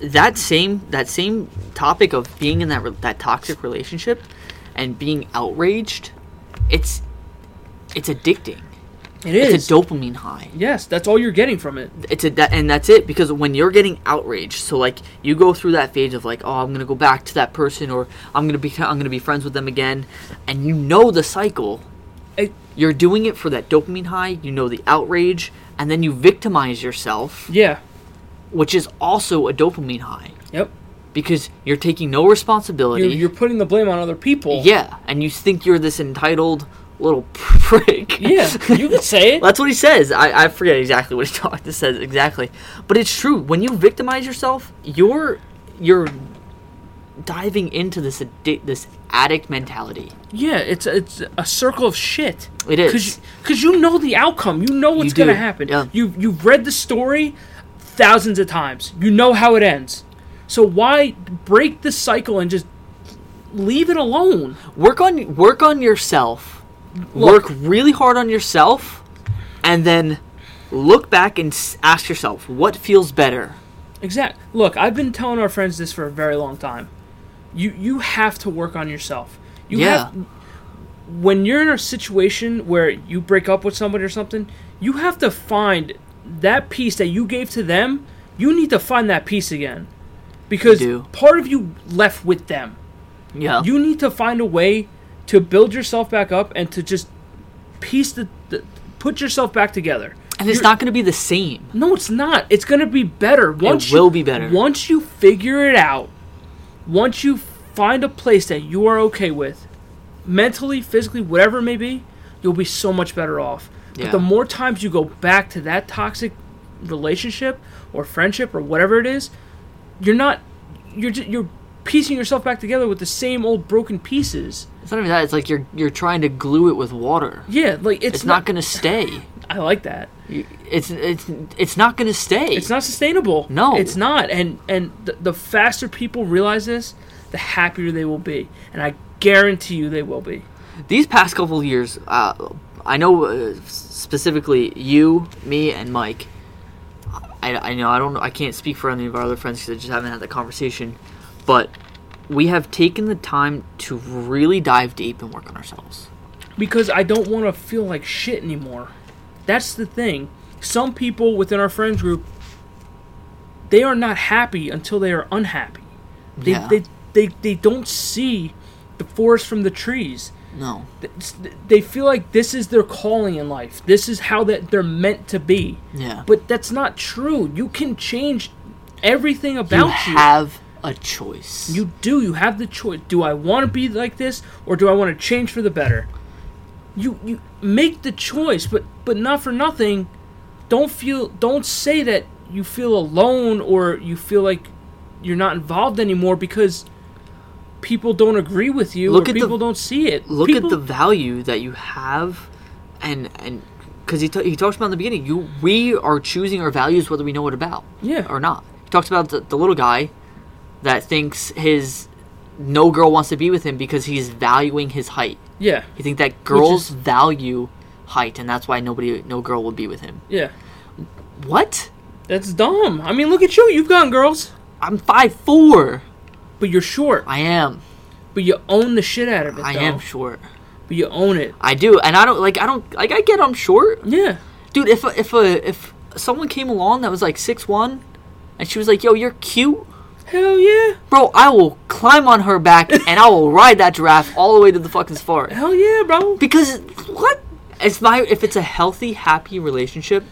that same that same topic of being in that re- that toxic relationship and being outraged it's it's addicting It is. it's a dopamine high yes, that's all you're getting from it. it's a that and that's it because when you're getting outraged so like you go through that phase of like oh i'm gonna go back to that person or i'm gonna be i'm gonna be friends with them again and you know the cycle It- you're doing it for that dopamine high you know the outrage and then you victimize yourself Yeah. which is also a dopamine high Yep. Because you're taking no responsibility. You're, you're putting the blame on other people. yeah, and you think you're this entitled little prick. Yeah, you could say it. That's what he says. I, I forget exactly what he talked to says exactly, but it's true. When you victimize yourself, you're you're diving into this addi- this addict mentality. Yeah, it's it's a circle of shit. It is. because because you know the outcome. You know what's You gonna happen. yeah. You you've read the story thousands of times. You know how it ends. So why break the cycle and just leave it alone? Work on work on yourself. Look- work really hard on yourself, and then look back and ask yourself what feels better. Exact. Look, I've been telling our friends this for a very long time. You you have to work on yourself. You Yeah. have when you're in a situation where you break up with somebody or something, you have to find that piece that you gave to them. You need to find that piece again. Because part of you left with them. Yeah. You need to find a way to build yourself back up and to just piece the, the put yourself back together. and it's You're- not going to be the same. no, it's not. It's gonna be better. Once it will you, be better. Once you figure it out, once you find a place that you are okay with, mentally, physically, whatever it may be, you'll be so much better off. Yeah. But the more times you go back to that toxic relationship or friendship or whatever it is, you're not. You're ju- you're piecing yourself back together with the same old broken pieces. It's not even that. It's like you're you're trying to glue it with water. Yeah, like it's, It's not going to stay. I like that. You- It's it's it's not going to stay. It's not sustainable. No. it's not. And and the, the faster people realize this, the happier they will be. And I guarantee you, they will be. These past couple of years, uh, I know uh, specifically you, me, and Mike. I, I know I don't I can't speak for any of our other friends because I just haven't had that conversation, but we have taken the time to really dive deep and work on ourselves. Because I don't want to feel like shit anymore. That's the thing. Some people within our friends group, they are not happy until they are unhappy. They Yeah. they, they they don't see the forest from the trees. No, They feel like this is their calling in life. This is how that they're meant to be. yeah, But that's not true. You can change everything you about you. have a choice. You do. You have the choice. Do I want to be like this, or do I want to change for the better? You you make the choice, but but not for nothing. Don't feel. Don't say that you feel alone or you feel like you're not involved anymore because people don't agree with you Look or at the- people don't see it. look people, at the value that you have and and because he, t- he talks about in the beginning you we are choosing our values whether we know it about Yeah. or not he talks about the, the little guy that thinks his no girl wants to be with him because he's valuing his height yeah you think that girls is- value height and that's why nobody no girl will be with him yeah. what That's dumb. I mean, look at you. You've gotten girls, i'm five four but you're short. i am But you own the shit out of it. i though. am short But you own it. i do and i don't like i don't like i get i'm short Yeah. dude if a, if a if someone came along that was like six one, and she was like, "Yo, you're cute." Hell yeah. Bro, I will climb on her back and I will ride that giraffe all the way to the fucking safari. Hell yeah, bro. Because what? It's my if it's a healthy, happy relationship,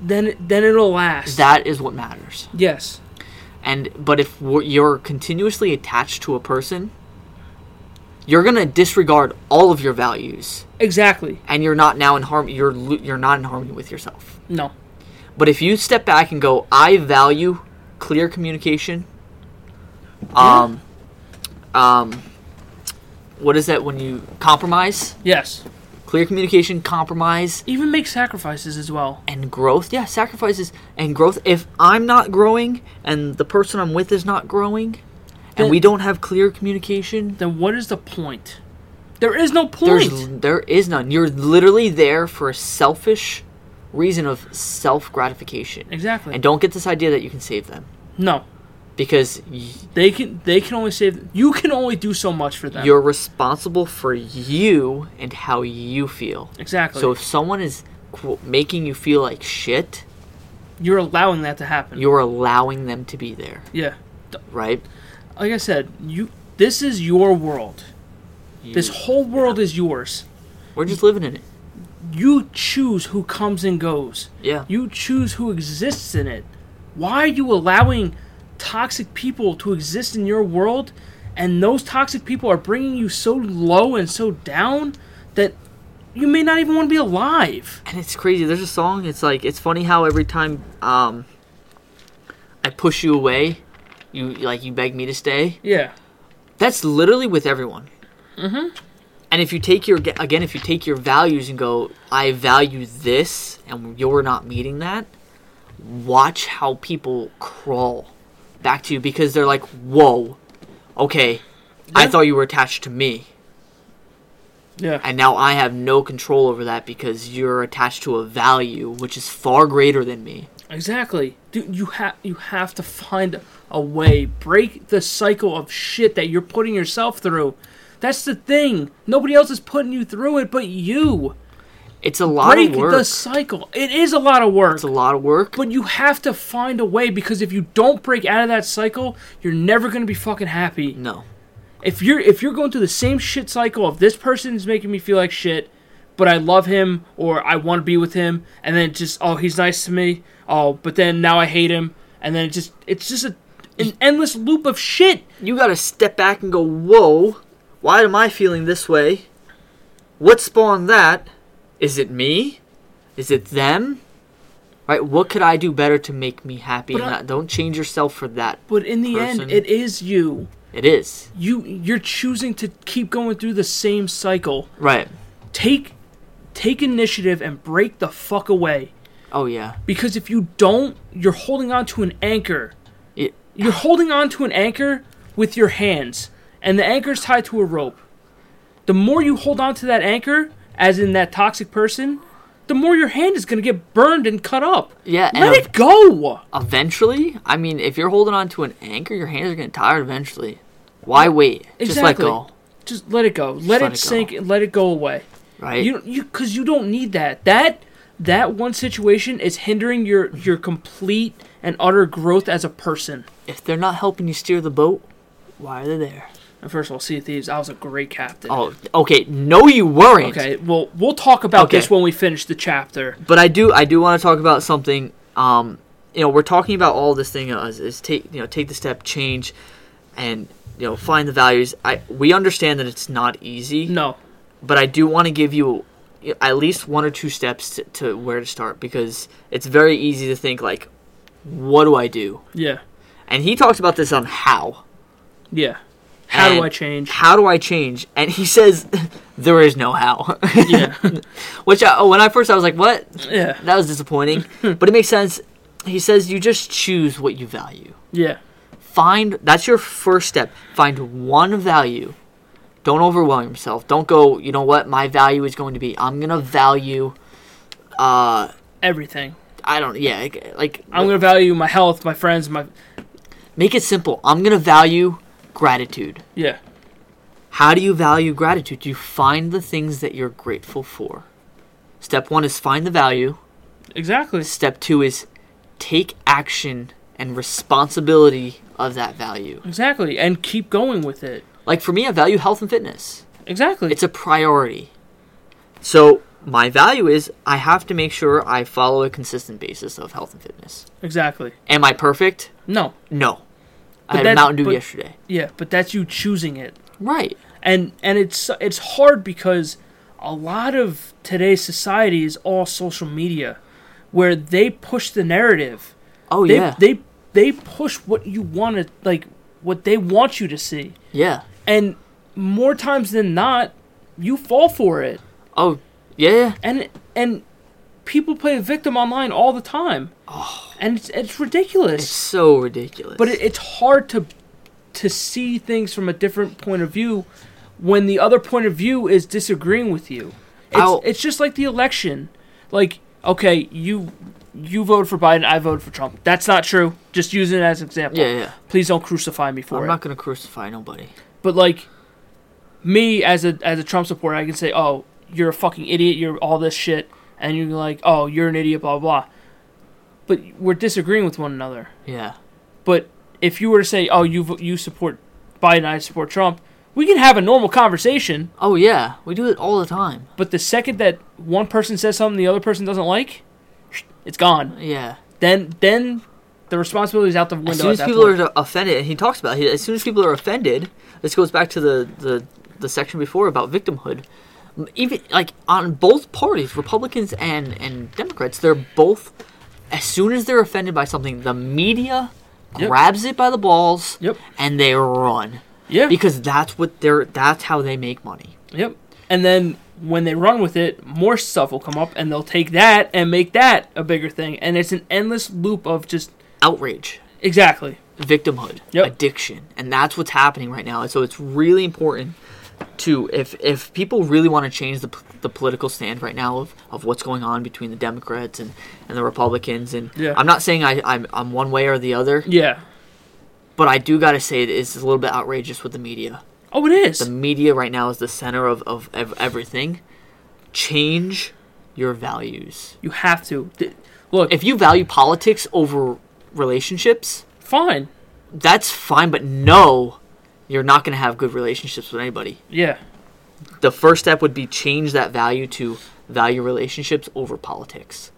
Then then it'll last. that is what matters. yes. And but if you're continuously attached to a person, you're gonna disregard all of your values, Exactly. and you're not now in harm. You're you're not in harmony with yourself. No. But if you step back and go, I value clear communication. Um, um, what is that when you compromise? Yes. Clear communication, compromise, Even make sacrifices as well. and growth. Yeah, sacrifices and growth. If I'm not growing and the person I'm with is not growing, and Then- we don't have clear communication, Then what is the point? There is no there's point. there is none. You're literally there for a selfish reason of self gratification. exactly. And don't get this idea that you can save them no. Because y- They can they can only save you can only do so much for them. you're responsible for you and how you feel. exactly. So if someone is qu- making you feel like shit, you're allowing that to happen. you're allowing them to be there, yeah. right? Like I said, you this is your world. This whole world is yours. we're just living in it. You choose who comes and goes. Yeah. You choose who exists in it. Why are you allowing toxic people to exist in your world and those toxic people are bringing you so low and so down that you may not even want to be alive? And it's crazy. There's a song. It's like it's funny how every time um, I push you away, you like you beg me to stay. Yeah. That's literally with everyone. Mm-hmm. And if you take your again, if you take your values and go, I value this, and you're not meeting that, watch how people crawl back to you because they're like, "Whoa, okay, I thought you were attached to me, Yeah. and now I have no control over that because you're attached to a value which is far greater than me." Exactly. Dude, you have you have to find a way. Break the cycle of shit that you're putting yourself through. That's the thing. Nobody else is putting you through it but you. It's a lot Break of work. Break the cycle. It is a lot of work. It's a lot of work. But you have to find a way because if you don't break out of that cycle, you're never gonna be fucking happy. no. If you're if you're going through the same shit cycle of this person is making me feel like shit, but I love him or I want to be with him, and then just oh he's nice to me, oh but then now I hate him, and then it just it's just a, an endless loop of shit. you got to step back and go, whoa, why am I feeling this way? What spawned that? Is it me? Is it them? Right? What could I do better to make me happy? But And I- don't change yourself for that. But in the Person. end, it is you. It is. You you're choosing to keep going through the same cycle. Right. Take take initiative and break the fuck away. Oh, yeah. Because if you don't, you're holding on to an anchor. It, You're holding on to an anchor with your hands, and the anchor's tied to a rope. The more you hold on to that anchor, as in that toxic person, the more your hand is going to get burned and cut up. yeah. And Let ev- it go. eventually, I mean, if you're holding on to an anchor, your hands are getting tired eventually. Why wait? Exactly. Just let go. Just let it go. Let, let it it go. sink and let it go away. Right? You you cuz you don't need that. That that one situation is hindering your your complete and utter growth as a person. if they're not helping you steer the boat, why are they there? First of all, Sea of Thieves, I was a great captain. Oh, okay. No, you weren't. Okay, well, we'll talk about Okay. this when we finish the chapter. but I do I do want to talk about something. Um, you know, we're talking about all this thing as is take you know take the step, change, and you know find the values. I we understand that it's not easy, No. but I do want to give you at least one or two steps to, to where to start because it's very easy to think like, what do I do? Yeah. And he talks about this on how. Yeah. How do I change? How do I change? And he says there is no how. Yeah. Which I, when I first I was like, what? yeah. That was disappointing, but it makes sense. He says you just choose what you value. Yeah. Find that's your first step. Find one value. Don't overwhelm yourself. Don't go, you know what? My value is going to be I'm going to value uh Everything. I don't yeah, like, I'm going to value my health, my friends, my make it simple. I'm going to value gratitude. yeah. How do you value gratitude? You find the things that you're grateful for. Step 1 is find the value. Exactly. Step two is take action and responsibility of that value. Exactly. And keep going with it. Like for me, I value health and fitness. Exactly. It's a priority. So my value is I have to make sure I follow a consistent basis of health and fitness. exactly. Am I perfect? No. No. I had that- Mountain Dew but- yesterday. Yeah, but that's you choosing it. Right. and and it's it's hard because a lot of today's society is all social media where they push the narrative Oh they yeah. they they push what you want to like what they want you to see yeah. and more times than not you fall for it Oh yeah. and and people play victim online all the time oh. and it's, it's ridiculous It's so ridiculous. but it, it's hard to to see things from a different point of view when the other point of view is disagreeing with you. It's, it's just like the election. Like, okay, you you voted for Biden, I voted for Trump. That's not true. Just use it as an example. yeah, yeah. Please don't crucify me for it. I'm not gonna crucify nobody. But like me as a as a Trump supporter, I can say, "Oh, you're a fucking idiot. You're all this shit," and you're like, "Oh, you're an idiot." Blah blah. But we're disagreeing with one another. Yeah. But if you were to say, "Oh, you you support Biden, I support Trump," we can have a normal conversation. Oh yeah. We do it all the time. But the second that one person says something the other person doesn't like, it's gone. Yeah. Then then the responsibility is out the window. As soon as people point. are offended, and he talks about it, as soon as people are offended, this goes back to the, the, the section before about victimhood. Even like on both parties, Republicans and, and Democrats, they're both as soon as they're offended by something, the media Yep. grabs it by the balls Yep. and they run. yeah, Because that's what they're that's how they make money. yep. And then when they run with it, more stuff will come up, and they'll take that and make that a bigger thing, and it's an endless loop of just Outrage. exactly. victimhood, Yep. addiction, and that's what's happening right now. And so it's really important to if if people really want to change the, the political stand right now of, of what's going on between the Democrats and, and the Republicans, and Yeah. I'm not saying I I'm, I'm one way or the other, Yeah. but I do got to say it's a little bit outrageous with the media. Oh, it is. The media right now is the center of, of, of everything. Change your values. you have to. Look, If you value politics over relationships, fine. that's fine, but no, you're not going to have good relationships with anybody. Yeah. The first step would be change that value to value relationships over politics.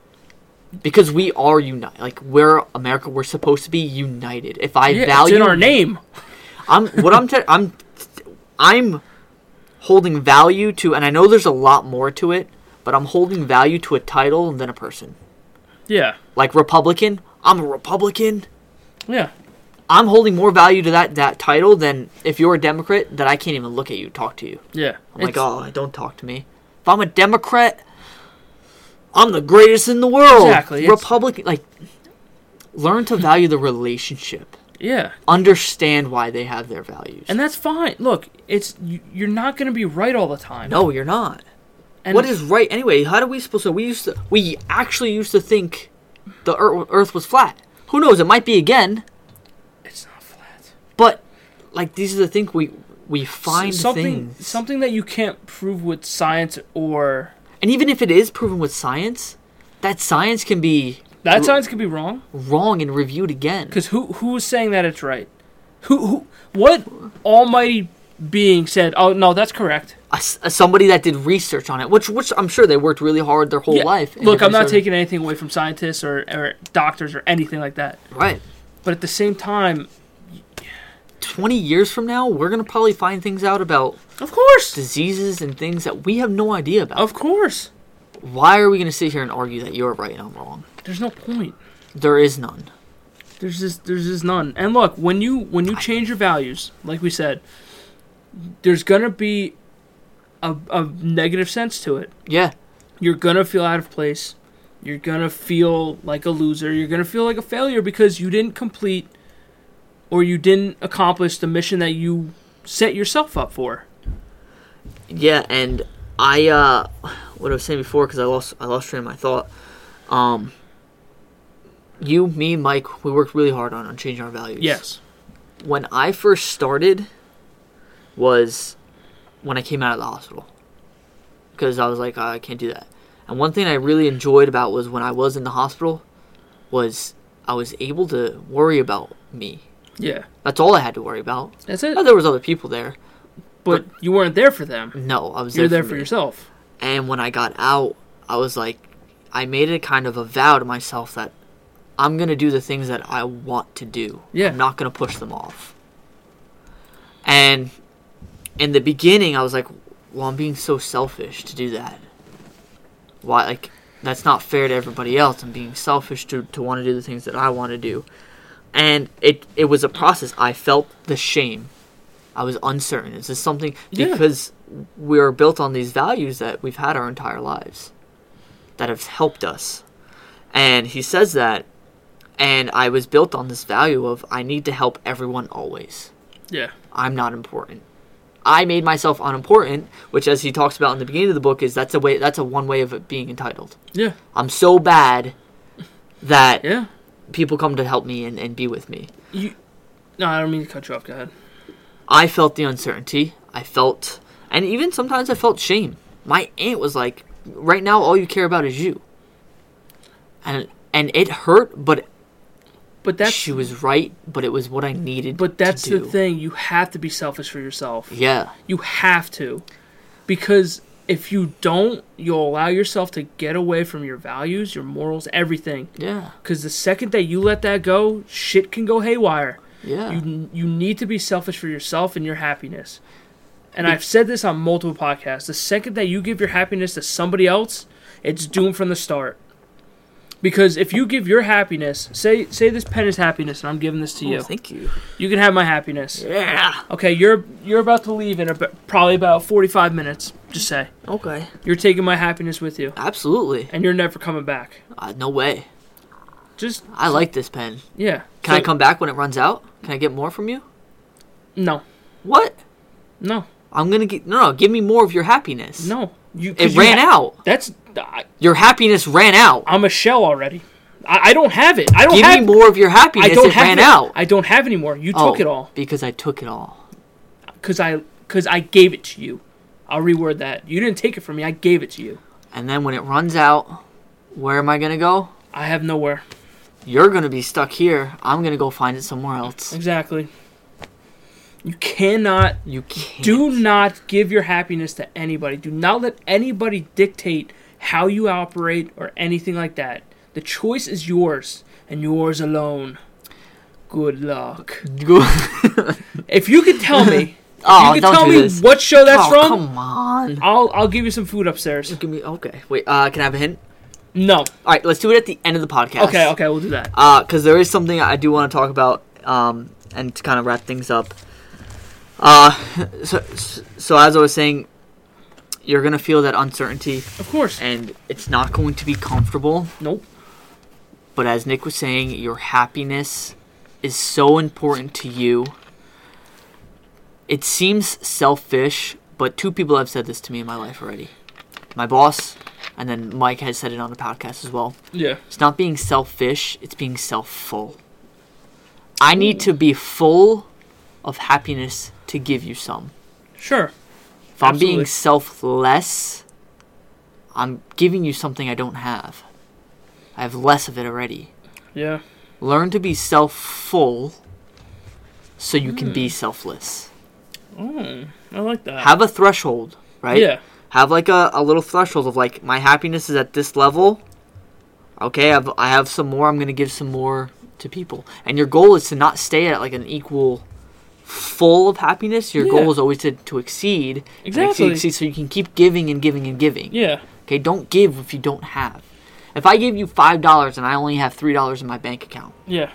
Because we are united. Like we're America, we're supposed to be united. If I Yeah, value it's in our name. I'm what I'm te- I'm I'm holding value to and I know there's a lot more to it, but I'm holding value to a title than a person. Yeah. Like Republican, I'm a Republican. Yeah. I'm holding more value to that that title than if you're a Democrat that I can't even look at you, talk to you. Yeah. I'm like, oh, don't talk to me. If I'm a Democrat, I'm the greatest in the world. Exactly, Republican, like, learn to value the relationship. Yeah. Understand why they have their values. And that's fine. Look, it's you, you're not going to be right all the time. no, you're not. And what is right anyway? How do we supposed to? We used to. We actually used to think the Ear- Earth was flat. Who knows? It might be again. It's not flat. But like these are the things we we find something things. something that you can't prove with science or And even if it is proven with science, that science can be that science could be wrong. wrong and reviewed again. Because who who's saying that it's right? Who who what almighty being said? Oh no, that's correct. A a- somebody that did research on it, which which I'm sure they worked really hard their whole Yeah, life. Look, I'm not sort taking anything away from scientists or, or doctors or anything like that. right. But at the same time, Twenty years from now, we're gonna probably find things out about of course, diseases and things that we have no idea about. of course, Why are we gonna sit here and argue that you're right and I'm wrong? there's no point. There is none. There's just there's just none. And look, when you when you change your values, like we said, there's gonna be a, a negative sense to it. Yeah, You're gonna feel out of place. You're gonna feel like a loser. You're gonna feel like a failure because you didn't complete or you didn't accomplish the mission that you set yourself up for. yeah, and I uh, what I was saying before because I lost I lost train of my thought. Um, you, me, Mike, we worked really hard on on changing our values. Yes. when I first started was when I came out of the hospital because I was like I can't do that, And one thing I really enjoyed about was when I was in the hospital was I was able to worry about me. Yeah. That's all I had to worry about. That's it. Oh, there was other people there. But you weren't there for them. No, I was You're there, there for yourself. And when I got out, I was like, I made it kind of a vow to myself that I'm gonna do the things that I want to do. Yeah. I'm not gonna push them off. And in the beginning, I was like, well, I'm being so selfish to do that. Why, like, that's not fair to everybody else. I'm being selfish to, to want to do the things that I want to do. And it, it was a process. I felt the shame. I was uncertain. Is this something Yeah. because we're built on these values that we've had our entire lives that have helped us. And he says that and I was built on this value of I need to help everyone always. Yeah. I'm not important. I made myself unimportant, which as he talks about in the beginning of the book is that's a way that's a one way of being entitled. Yeah. I'm so bad that Yeah. People come to help me and, and be with me. You. No, I don't mean to cut you off. Go ahead. I felt the uncertainty. I felt, and even sometimes I felt shame. My aunt was like, "Right now, all you care about is you," and and it hurt, but But that's she was right. But it was what I needed. But that's the thing. You have to be selfish for yourself. Yeah, You have to. Because if you don't, you'll allow yourself to get away from your values, your morals, everything. yeah, Because the second that you let that go, shit can go haywire. yeah. You, you need to be selfish for yourself and your happiness. And I've said this on multiple podcasts. The second that you give your happiness to somebody else, it's doomed from the start. Because if you give your happiness, say say this pen is happiness, and I'm giving this to Oh, you. thank you. You can have my happiness. Yeah. Okay, you're you're about to leave in about, probably about 45 minutes. Just say Okay. you're taking my happiness with you, Absolutely. and you're never coming back. Uh, no way. Just I like this pen. yeah. Can I So- come back when it runs out? Can I get more from you? No, What? no, I'm gonna get no, no. Give me more of your happiness. no. You 'cause It you ran ha- out. That's I, Your happiness ran out. I'm a shell already. I, I don't have it. I don't Give have. me more of your happiness. I don't it have ran it. out. I don't have anymore. You Oh, took it all because I took it all. because I because I gave it to you. I'll reword that. You didn't take it from me. I gave it to you. And then when it runs out, where am I gonna go? I have nowhere. You're gonna be stuck here. I'm gonna go find it somewhere else. Exactly. You cannot You can't. Do not give your happiness to anybody. Do not let anybody dictate how you operate or anything like that. The choice is yours and yours alone. Good luck. If you could tell me, oh, you can tell me this. what show that's oh, from, come on. I'll I'll give you some food upstairs. Give me okay. Wait. Uh, can I have a hint? No. All right. Let's do it at the end of the podcast. Okay, okay, we'll do that. Uh, because there is something I do want to talk about. Um, and to kind of wrap things up. Uh, so so as I was saying, you're gonna feel that uncertainty, Of course. and it's not going to be comfortable. Nope. But as Nick was saying, your happiness is so important to you. It seems selfish, but two people have said this to me in my life already. My boss, and then Mike has said it on the podcast as well. Yeah. It's not being selfish, it's being self full. I need to be full of happiness to give you some. Sure. If I'm Absolutely. being selfless, I'm giving you something I don't have. I have less of it already. Yeah. Learn to be self full so you can be hmm. selfless. Oh, I like that. Have a threshold, right? Yeah. Have like a, a little threshold of like my happiness is at this level. Okay, I've, I have some more. I'm going to give some more to people. And your goal is to not stay at like an equal full of happiness. Your Yeah. goal is always to, to exceed. Exactly. exceed, exceed so you can keep giving and giving and giving. Yeah. Okay, don't give if you don't have. If I give you $5 and I only have $3 in my bank account, Yeah.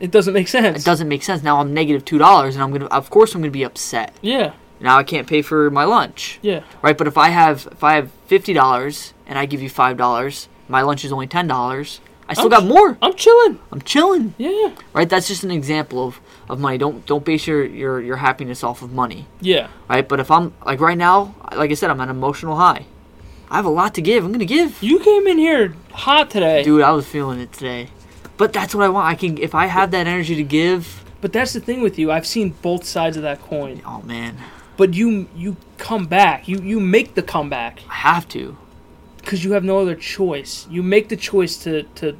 It doesn't make sense. it doesn't make sense. Now I'm negative $2 and I'm going to of course I'm going to be upset. Yeah. Now I can't pay for my lunch. Yeah. Right, but if I have if I have fifty dollars and I give you five dollars, my lunch is only ten dollars. I still I'm got more. I'm chilling. I'm chilling. Yeah. Right, that's just an example of, of money. Don't don't base your, your, your happiness off of money. Yeah. Right, but if I'm like right now, like I said, I'm at an emotional high. I have a lot to give. I'm gonna give. You came in here hot today. Dude, I was feeling it today. But that's what I want. I can if I have that energy to give. But that's the thing with you. I've seen both sides of that coin. Oh man, But you you come back. You you make the comeback I have to. because you have no other choice. You make the choice to to.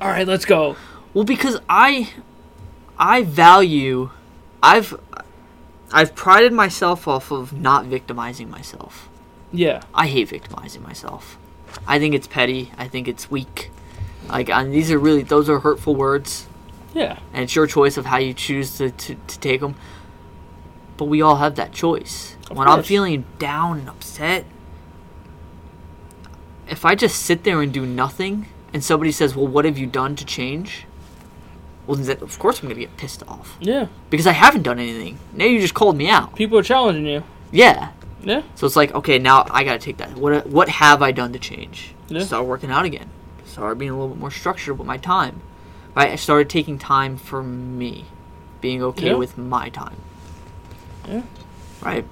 All right, let's go. Well, because I, I value, I've, I've prided myself off of not victimizing myself. Yeah, I hate victimizing myself. I think it's petty. I think it's weak. Like, and these are really those are hurtful words, yeah, and it's your choice of how you choose to, to, to take them. But we all have that choice. Of when I'm feeling down and upset, if I just sit there and do nothing, and somebody says, "Well, what have you done to change?" Well, then of course I'm gonna get pissed off yeah. because I haven't done anything. Now you just called me out. People are challenging you. Yeah. Yeah, So it's like, okay, now I gotta take that. What what have I done to change? Yeah. Start working out again. Start being a little bit more structured with my time. Right? I started taking time for me, being okay Yeah. with my time. Yeah. Right.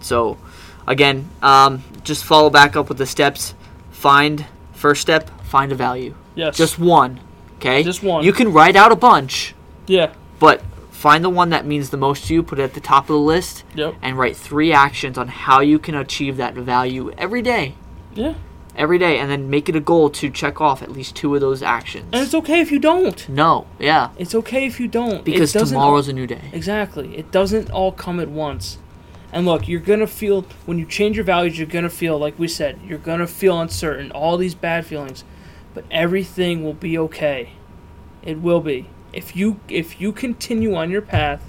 So, again, um, just follow back up with the steps. Find first step. Find a value. yes. Just one. Okay. Just one. You can write out a bunch, yeah. but find the one that means the most to you. Put it at the top of the list Yep. and write three actions on how you can achieve that value every day. Yeah. Every day, and then make it a goal to check off at least two of those actions. And it's okay if you don't. no, yeah, It's okay if you don't. because tomorrow's a new day. Exactly. It doesn't all come at once. And look, you're going to feel, when you change your values, you're going to feel, like we said, you're going to feel uncertain, all these bad feelings. But everything will be okay. It will be. If you if you continue on your path,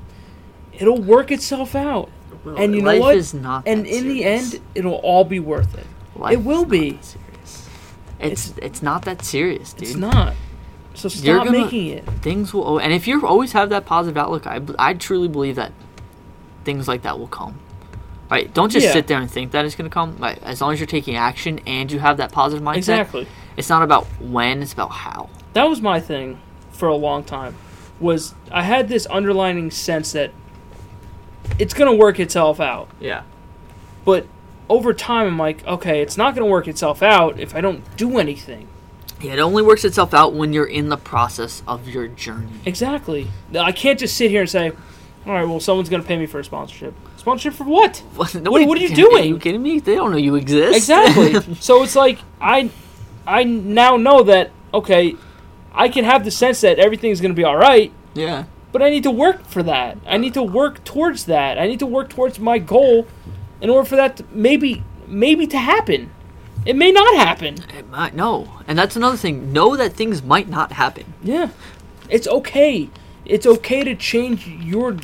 it'll work itself out. And you know what? is not. And in the end, it'll all be worth it. Life it will be. serious. It's it's not that serious, dude. It's not. So stop You're gonna- making it. Things will, and if you always have that positive outlook, I I truly believe that things like that will come. Right? Don't just Yeah. sit there and think that it's gonna come. Right? As long as you're taking action and you have that positive mindset, Exactly. it's not about when, it's about how. that was my thing for a long time was i had this underlining sense that it's going to work itself out Yeah. but over time i'm like okay it's not going to work itself out if i don't do anything Yeah, it only works itself out when you're in the process of your journey. exactly i can't just sit here and say all right well someone's going to pay me for a sponsorship sponsorship for what Nobody, what are you doing? Are you kidding me? They don't know you exist. exactly so it's like i i now know that okay i can have the sense that everything's going to be all right yeah. But I need to work for that. I need to work towards that. I need to work towards my goal in order for that to maybe maybe to happen. It may not happen. It might, no. And that's another thing. Know that things might not happen. Yeah. It's okay. It's okay to change your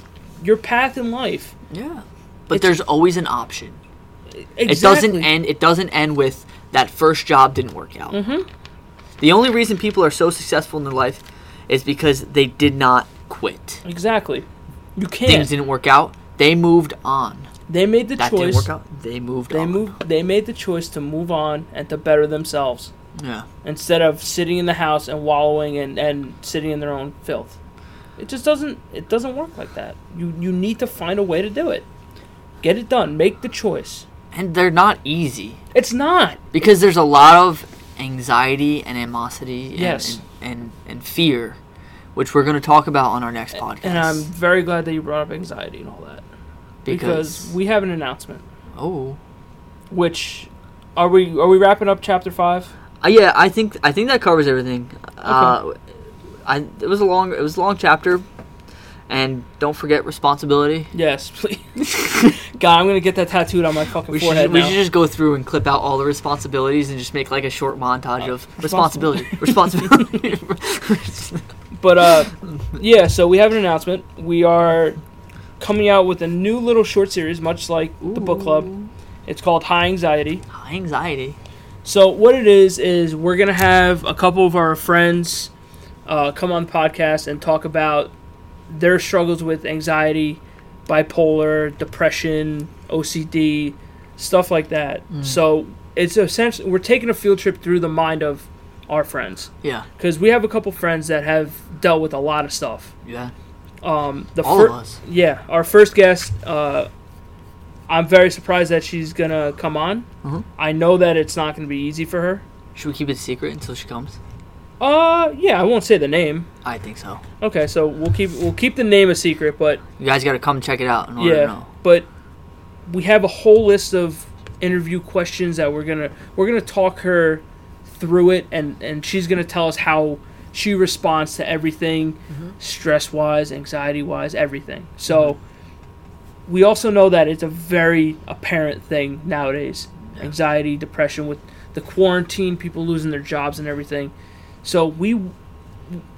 your path in life. Yeah. But It's- there's always an option. Exactly. It doesn't end it doesn't end with that first job didn't work out. Mhm. The only reason people are so successful in their life is because they did not quit. Exactly. You Things can't. didn't work out. They moved on. They made the That choice. didn't work out. They moved They on. moved they made the choice to move on and to better themselves Yeah. instead of sitting in the house and wallowing and, and sitting in their own filth. It just doesn't it doesn't work like that. You you need to find a way to do it. Get it done. Make the choice. And they're not easy. It's not. because there's a lot of anxiety and animosity and, Yes. and, and, and fear which we're going to talk about on our next podcast And I'm very glad that you brought up anxiety and all that. Because, we have an announcement. oh Which are we are we wrapping up chapter five? uh, yeah i think i think that covers everything uh, I, it was a long it was a long chapter and don't forget responsibility Yes, please. God, I'm gonna get that tattooed on my fucking we should, forehead we should just go through and clip out all the responsibilities and just make like a short montage of responsibility responsibility But uh, yeah. So we have an announcement. We are coming out with a new little short series, much like the book club. It's called High Anxiety. High anxiety So what it is is we're gonna have a couple of our friends uh, come on the podcast and talk about their struggles with anxiety, bipolar, depression, OCD, stuff like that. So it's essentially we're taking a field trip through the mind of our friends yeah because we have a couple friends that have dealt with a lot of stuff. yeah Um, the all fir- of us yeah, our first guest. Uh, I'm very surprised that she's gonna come on. Mhm. I know that it's not gonna be easy for her. should we keep it secret until she comes Uh, yeah, I won't say the name. i think so Okay, so we'll keep we'll keep the name a secret, but You guys got to come check it out in order yeah, to know. but we have a whole list of interview questions that we're gonna we're gonna talk her through it, and and she's gonna tell us how she responds to everything, mm-hmm. stress wise, anxiety wise, everything. So mm-hmm. we also know that it's a very apparent thing nowadays. Anxiety, depression with the quarantine, people losing their jobs and everything. So we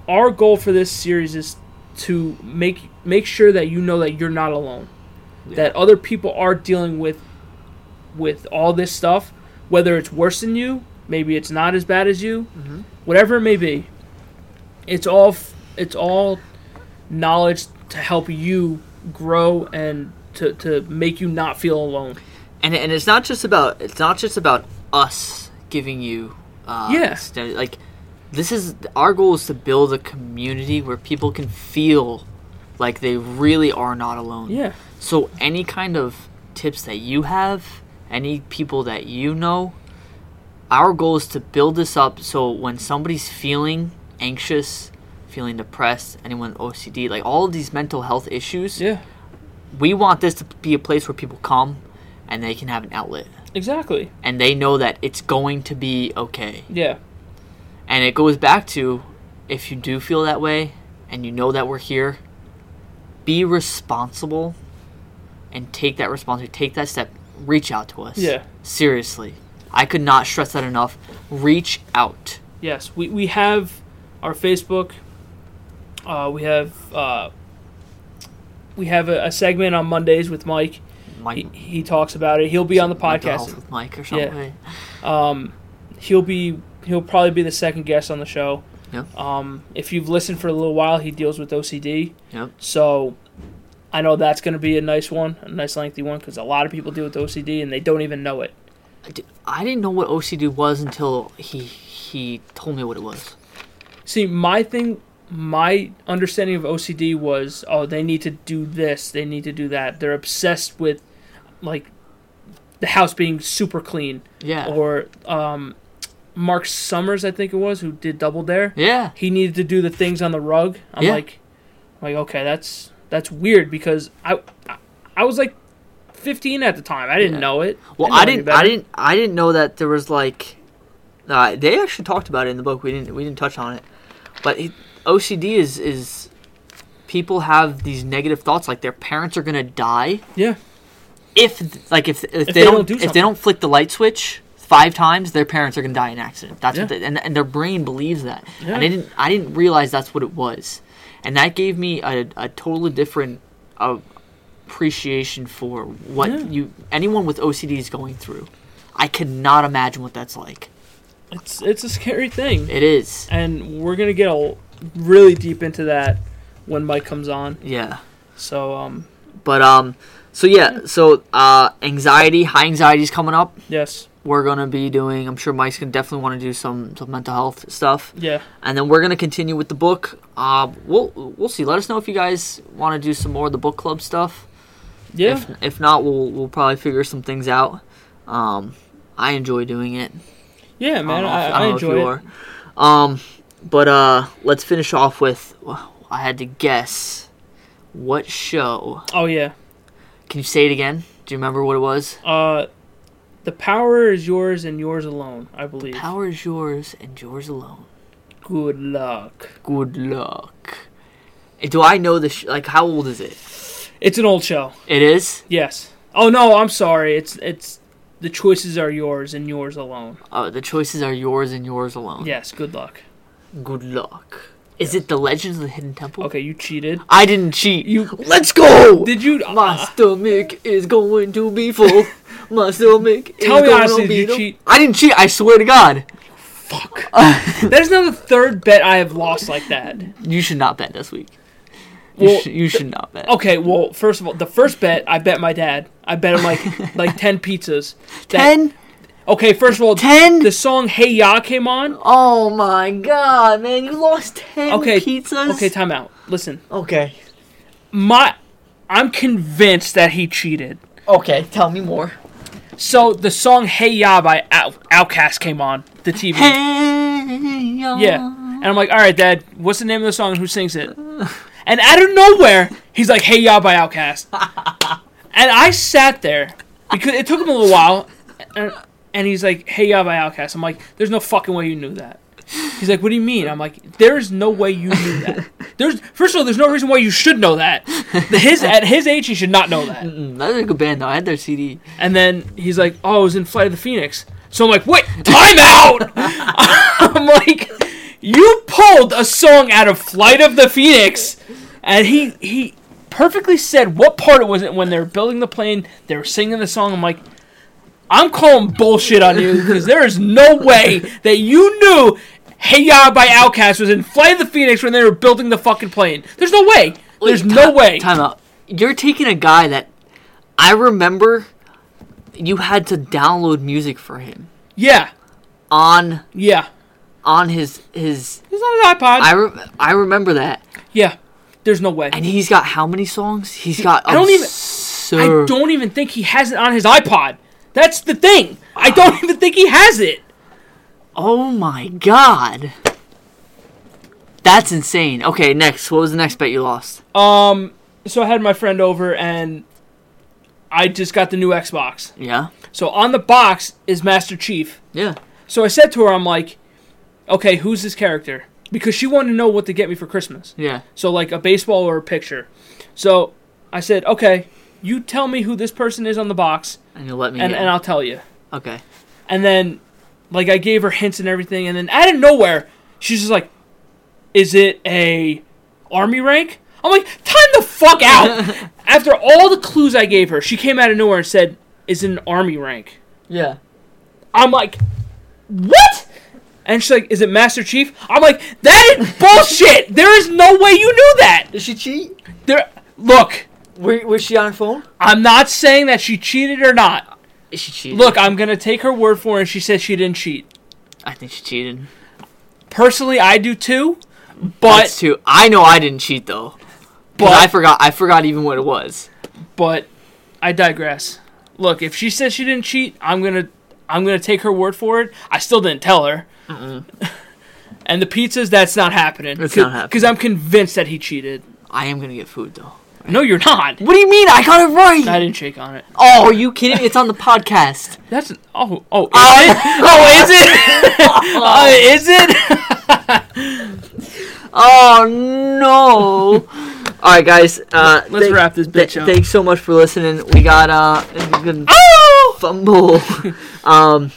our goal for this series is to make make sure that you know that you're not alone. That other people are dealing with with all this stuff, whether it's worse than you, maybe it's not as bad as you, mm-hmm. whatever it may be. It's all it's all knowledge to help you grow and to, to make you not feel alone. and and it's not just about it's not just about us giving you uh Yeah. st- like this is our goal is to build a community where people can feel like they really are not alone Yeah. so any kind of tips that you have any people that you know our goal is to build this up so when somebody's feeling anxious feeling depressed anyone with ocd like all of these mental health issues Yeah. we want this to be a place where people come and they can have an outlet Exactly. and they know that it's going to be okay. Yeah. And it goes back to if you do feel that way and you know that we're here, be responsible and take that responsibility, take that step, reach out to us. Yeah. Seriously. I could not stress that enough. Reach out. Yes. We we have our Facebook. Uh, we have uh, we have a, a segment on Mondays with Mike. Mike He, he talks about it. He'll be on the podcast. with Mike or something. Um, he'll be he'll probably be the second guest on the show. Yep. Um, if you've listened for a little while, he deals with OCD. Yep. So I know that's going to be a nice one, a nice lengthy one, because a lot of people deal with OCD and they don't even know it. I didn't know what OCD was until he he told me what it was. See, my thing, my understanding of OCD was, oh, they need to do this, they need to do that. They're obsessed with, like, the house being super clean. Yeah. Or um, Marc Summers, I think it was, who did Double Dare. yeah. He needed to do the things on the rug. I'm Yeah. like, I'm like, okay, that's that's weird because I, I, I was like, 15 at the time. I didn't Yeah. know it. Well, know I didn't. I didn't. I didn't know that there was like. Uh, they actually talked about it in the book. We didn't. We didn't touch on it, but it, OCD is is people have these negative thoughts like their parents are gonna die Yeah. if like if if, they, they don't, don't do if they don't flick the light switch five times their parents are gonna die in an accident. That's what they, and and their brain believes that. Yeah. And I didn't. I didn't realize that's what it was, and that gave me a a totally different. Uh, appreciation for what Yeah. you anyone with OCD is going through. I cannot imagine what that's like. It's it's a scary thing. It is. and we're gonna get a, really deep into that when Mike comes on. Yeah. So um, But um so yeah, so uh anxiety, high anxiety is coming up. yes, We're gonna be doing I'm sure Mike's gonna definitely want to do some, some mental health stuff. yeah, And then we're gonna continue with the book. Uh we'll we'll see. Let us know if you guys want to do some more of the book club stuff. yeah, If if not, we'll we'll probably figure some things out. Um I enjoy doing it. Yeah, man. I, I, know if enjoy it. are. Um, but uh, let's finish off with. well, I had to guess what show. Oh yeah. Can you say it again? Do you remember what it was? Uh, the power is yours and yours alone. I believe. The Power is yours and yours alone. Good luck. Good luck. Eh, Do I know the sh- like? How old is it? It's an old show. It is. Yes. Oh no, I'm sorry. It's it's the choices are yours and yours alone. Uh, the choices are yours and yours alone. Yes. Good luck. Good luck. Is it the Legends of the Hidden Temple? Okay, you cheated. I didn't cheat. You Let's go. did you? My uh, stomach is going to be full. My stomach Tell is me going honestly, to did you cheat? I didn't cheat. I swear to God. fuck. that is now the third bet I have lost like that. You should not bet this week. You, Well, sh- you should not bet. Okay, well, first of all, the first bet I bet my dad. I bet him like like ten pizzas. Ten? Okay, first of all, Ten? the song "Hey Ya" came on. Oh my God, man! You lost ten Okay, pizzas. Okay, time out. Listen, Okay. my, I'm convinced that he cheated. Okay. Tell me more. So the song "Hey Ya" by Out- Outkast came on the TV. Hey, yo. Yeah, and I'm like, all right, Dad, what's the name of the song? and Who sings it? And out of nowhere, he's like, "Hey y'all by Outkast. and I sat there because it took him a little while. and, and he's like, "Hey y'all by Outkast. I'm like, "There's no fucking way you knew that." He's like, "What do you mean?" I'm like, "There's no way you knew that. There's first of all, there's no reason why you should know that. His at his age, he should not know that." Mm, That's a good band though. I had their CD. And then he's like, "Oh, I was in Flight of the Phoenix." So I'm like, "Wait, time out!" I'm like, "You pulled a song out of Flight of the Phoenix," and he he perfectly said what part it was when they were building the plane. They were singing the song. I'm like, "I'm calling bullshit on you because there is no way that you knew." Hey Ya by Outkast was in Flight of the Phoenix when they were building the fucking plane. There's no way. There's Wait, no ti- way. Time out. You're taking a guy that I remember you had to download music for him Yeah, on yeah. On his his. He's on his iPod. I re- I remember that, yeah. There's no way. and he's got how many songs? He's got. I don't even- I don't even think he has it on his iPod. That's the thing. I don't even think he has it. Oh my god. That's insane. Okay, next. What was the next bet you lost? Um, so I had my friend over and I just got the new Xbox. Yeah. So on the box is Master Chief. Yeah. So I said to her, I'm like, okay, who's this character? Because she wanted to know what to get me for Christmas. Yeah. So like a baseball or a picture. So I said, okay, you tell me who this person is on the box, And you'll let me. and, and I'll tell you. okay. And then, like, I gave her hints and everything, and then out of nowhere, she's just like, "Is it a army rank?" I'm like, "Time the fuck out!" After all the clues I gave her, she came out of nowhere and said, "Is it an army rank?" Yeah. I'm like, "What?" And she's like, "Is it Master Chief?" I'm like, "That is bullshit! There is no way you knew that." Did she cheat? There, look, Where, was she on her phone? I'm not saying that she cheated or not. Is she cheated. Look, I'm gonna take her word for it. And she said she didn't cheat. I think she cheated. Personally, I do too. But That's too. I know I didn't cheat though. But But- I forgot. I forgot even what it was. but I digress. Look, if she says she didn't cheat, I'm gonna I'm gonna take her word for it. I still didn't tell her. And the pizzas, that's not happening. It's not happening. because I'm convinced that he cheated. I am gonna get food though. No, you're not. What do you mean? I got it right. I didn't shake on it. oh, are you kidding? It's on the podcast. That's oh oh is Oh, it? Oh, is it? uh, is it? Oh no! All right, guys. Uh, Let's wrap this bitch th- up. Thanks so much for listening. We got uh, Oh! fumble. um.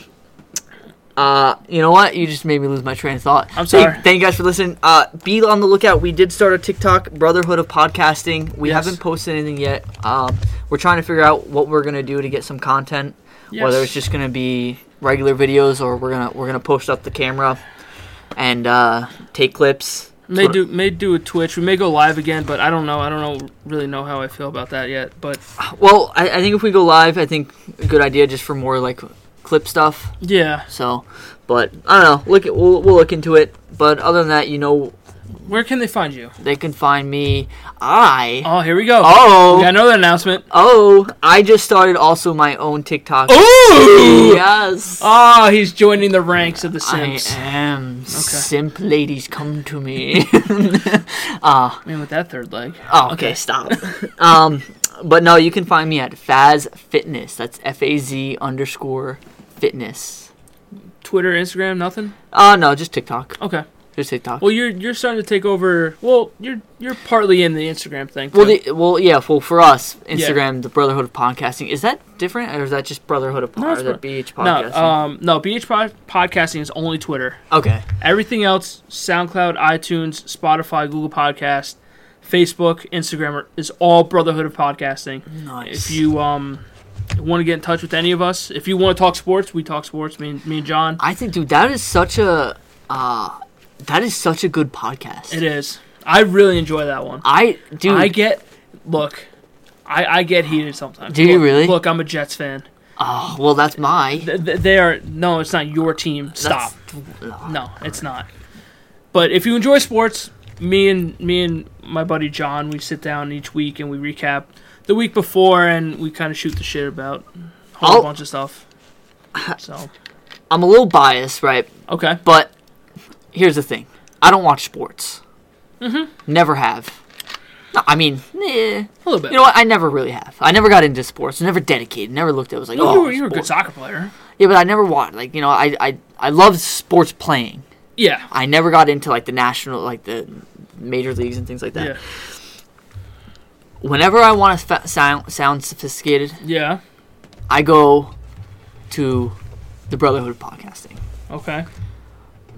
Uh, you know what? You just made me lose my train of thought. I'm Thank- sorry. Thank, you guys for listening. Uh, be on the lookout. We did start a TikTok, Brotherhood of Podcasting. We Yes. haven't posted anything yet. Um, we're trying to figure out what we're gonna do to get some content. Whether it's just gonna be regular videos or we're gonna we're gonna post up the camera and uh, take clips. May do may do a Twitch. We may go live again, but I don't know. I don't know really know how I feel about that yet. But Well, I, I think if we go live, I think a good idea just for more like clip stuff. yeah, So, but I don't know. Look, at, we'll we'll look into it. But other than that, you know, where can they find you? they can find me. I Oh, here we go. oh We got another announcement. oh I just started also my own TikTok. Ooh! Yes. Oh, he's joining the ranks of the I Sims. am simp ladies come to me. uh Man, with that third leg. oh okay, stop. um but no, you can find me at Faz Fitness. That's F A Z underscore fitness. Twitter, Instagram, nothing. Uh no, just TikTok. Okay. Just TikTok. Well, you're you're starting to take over. Well, you're you're partly in the Instagram thing. Well, the, well, yeah. Well, for us, Instagram, the Brotherhood of Podcasting, is that different, or is that just Brotherhood of No, or is that bro- BH no, um, no. BH pod- podcasting is only Twitter. okay, Everything else, SoundCloud, iTunes, Spotify, Google Podcast, Facebook, Instagram is all Brotherhood of Podcasting. nice. If you um want to get in touch with any of us, if you want to talk sports, we talk sports. Me and me and John. I think, dude, that is such a, uh, that is such a good podcast. It is. I really enjoy that one. I, dude, I get look. I, I get heated sometimes. Do you really? Look, I'm a Jets fan. oh, well, that's my. Th- th- They are no, it's not your team. Stop. That's- No, it's not. But if you enjoy sports, me and me and my buddy John, we sit down each week and we recap the week before, and we kind of shoot the shit about a whole I'll- bunch of stuff. So I'm a little biased, right? okay, But here's the thing: I don't watch sports. Mm-hmm. Never have. No, I mean, eh. a little bit. You know what? I never really have. I never got into sports. Never dedicated. Never looked at. it was like, Well, oh, you were, you were a good soccer player. Yeah, but I never watched. Like you know, I I I love sports playing. Yeah. I never got into like the national, like the major leagues and things like that. Yeah. Whenever I want to fa- sound sound sophisticated, Yeah. I go to the Brotherhood of Podcasting. Okay.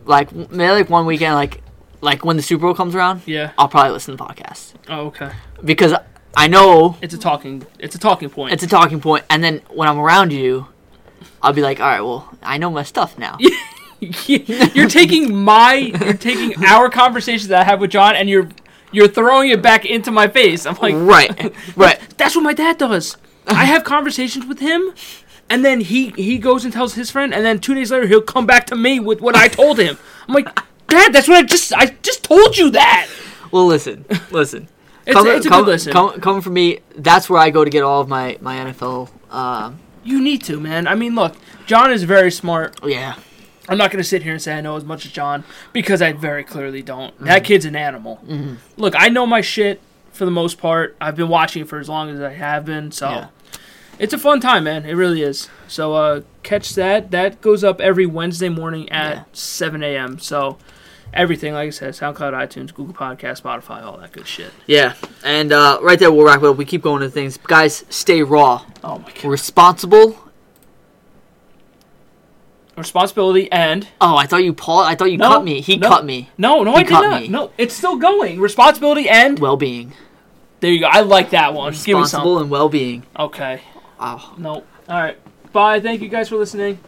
Like maybe like one weekend, like like when the Super Bowl comes around, Yeah. I'll probably listen to podcasts Oh, okay. because I know It's a talking. It's a talking point. it's a talking point, and then when I'm around you, I'll be like, all right, well, I know my stuff now. you're taking my. You're taking our conversations that I have with John, and you're you're throwing it back into my face. I'm like, right, right. that's what my dad does. I have conversations with him, and then he he goes and tells his friend, and then two days later he'll come back to me with what I told him. I'm like, Dad, that's what I just I just told you that. Well, listen, listen. It's, Coming- it's a com- good listen. com- coming from me, that's where I go to get all of my my NFL. Um, you need to, man. I mean, look, John is very smart. yeah, I'm not gonna sit here and say I know as much as John because I very clearly don't. Mm-hmm. That kid's an animal. Look, I know my shit for the most part. I've been watching it for as long as I have been, so Yeah. it's a fun time, man. It really is. So uh, catch that. That goes up every Wednesday morning at Yeah. 7 a.m. So everything, like I said, SoundCloud, iTunes, Google Podcast, Spotify, all that good shit. yeah. And uh, right there, we'll wrap it up. We keep going to things, guys. Stay raw, Oh my god. responsible. Responsibility and Oh, I thought you paused. I thought you No, cut me. He no. cut me. no, no, He I did not. me. No, it's still going. Responsibility and Well-being, there you go. I like that one. Give me some. responsible and well-being. Okay. oh No. All right. Bye. Thank you guys for listening.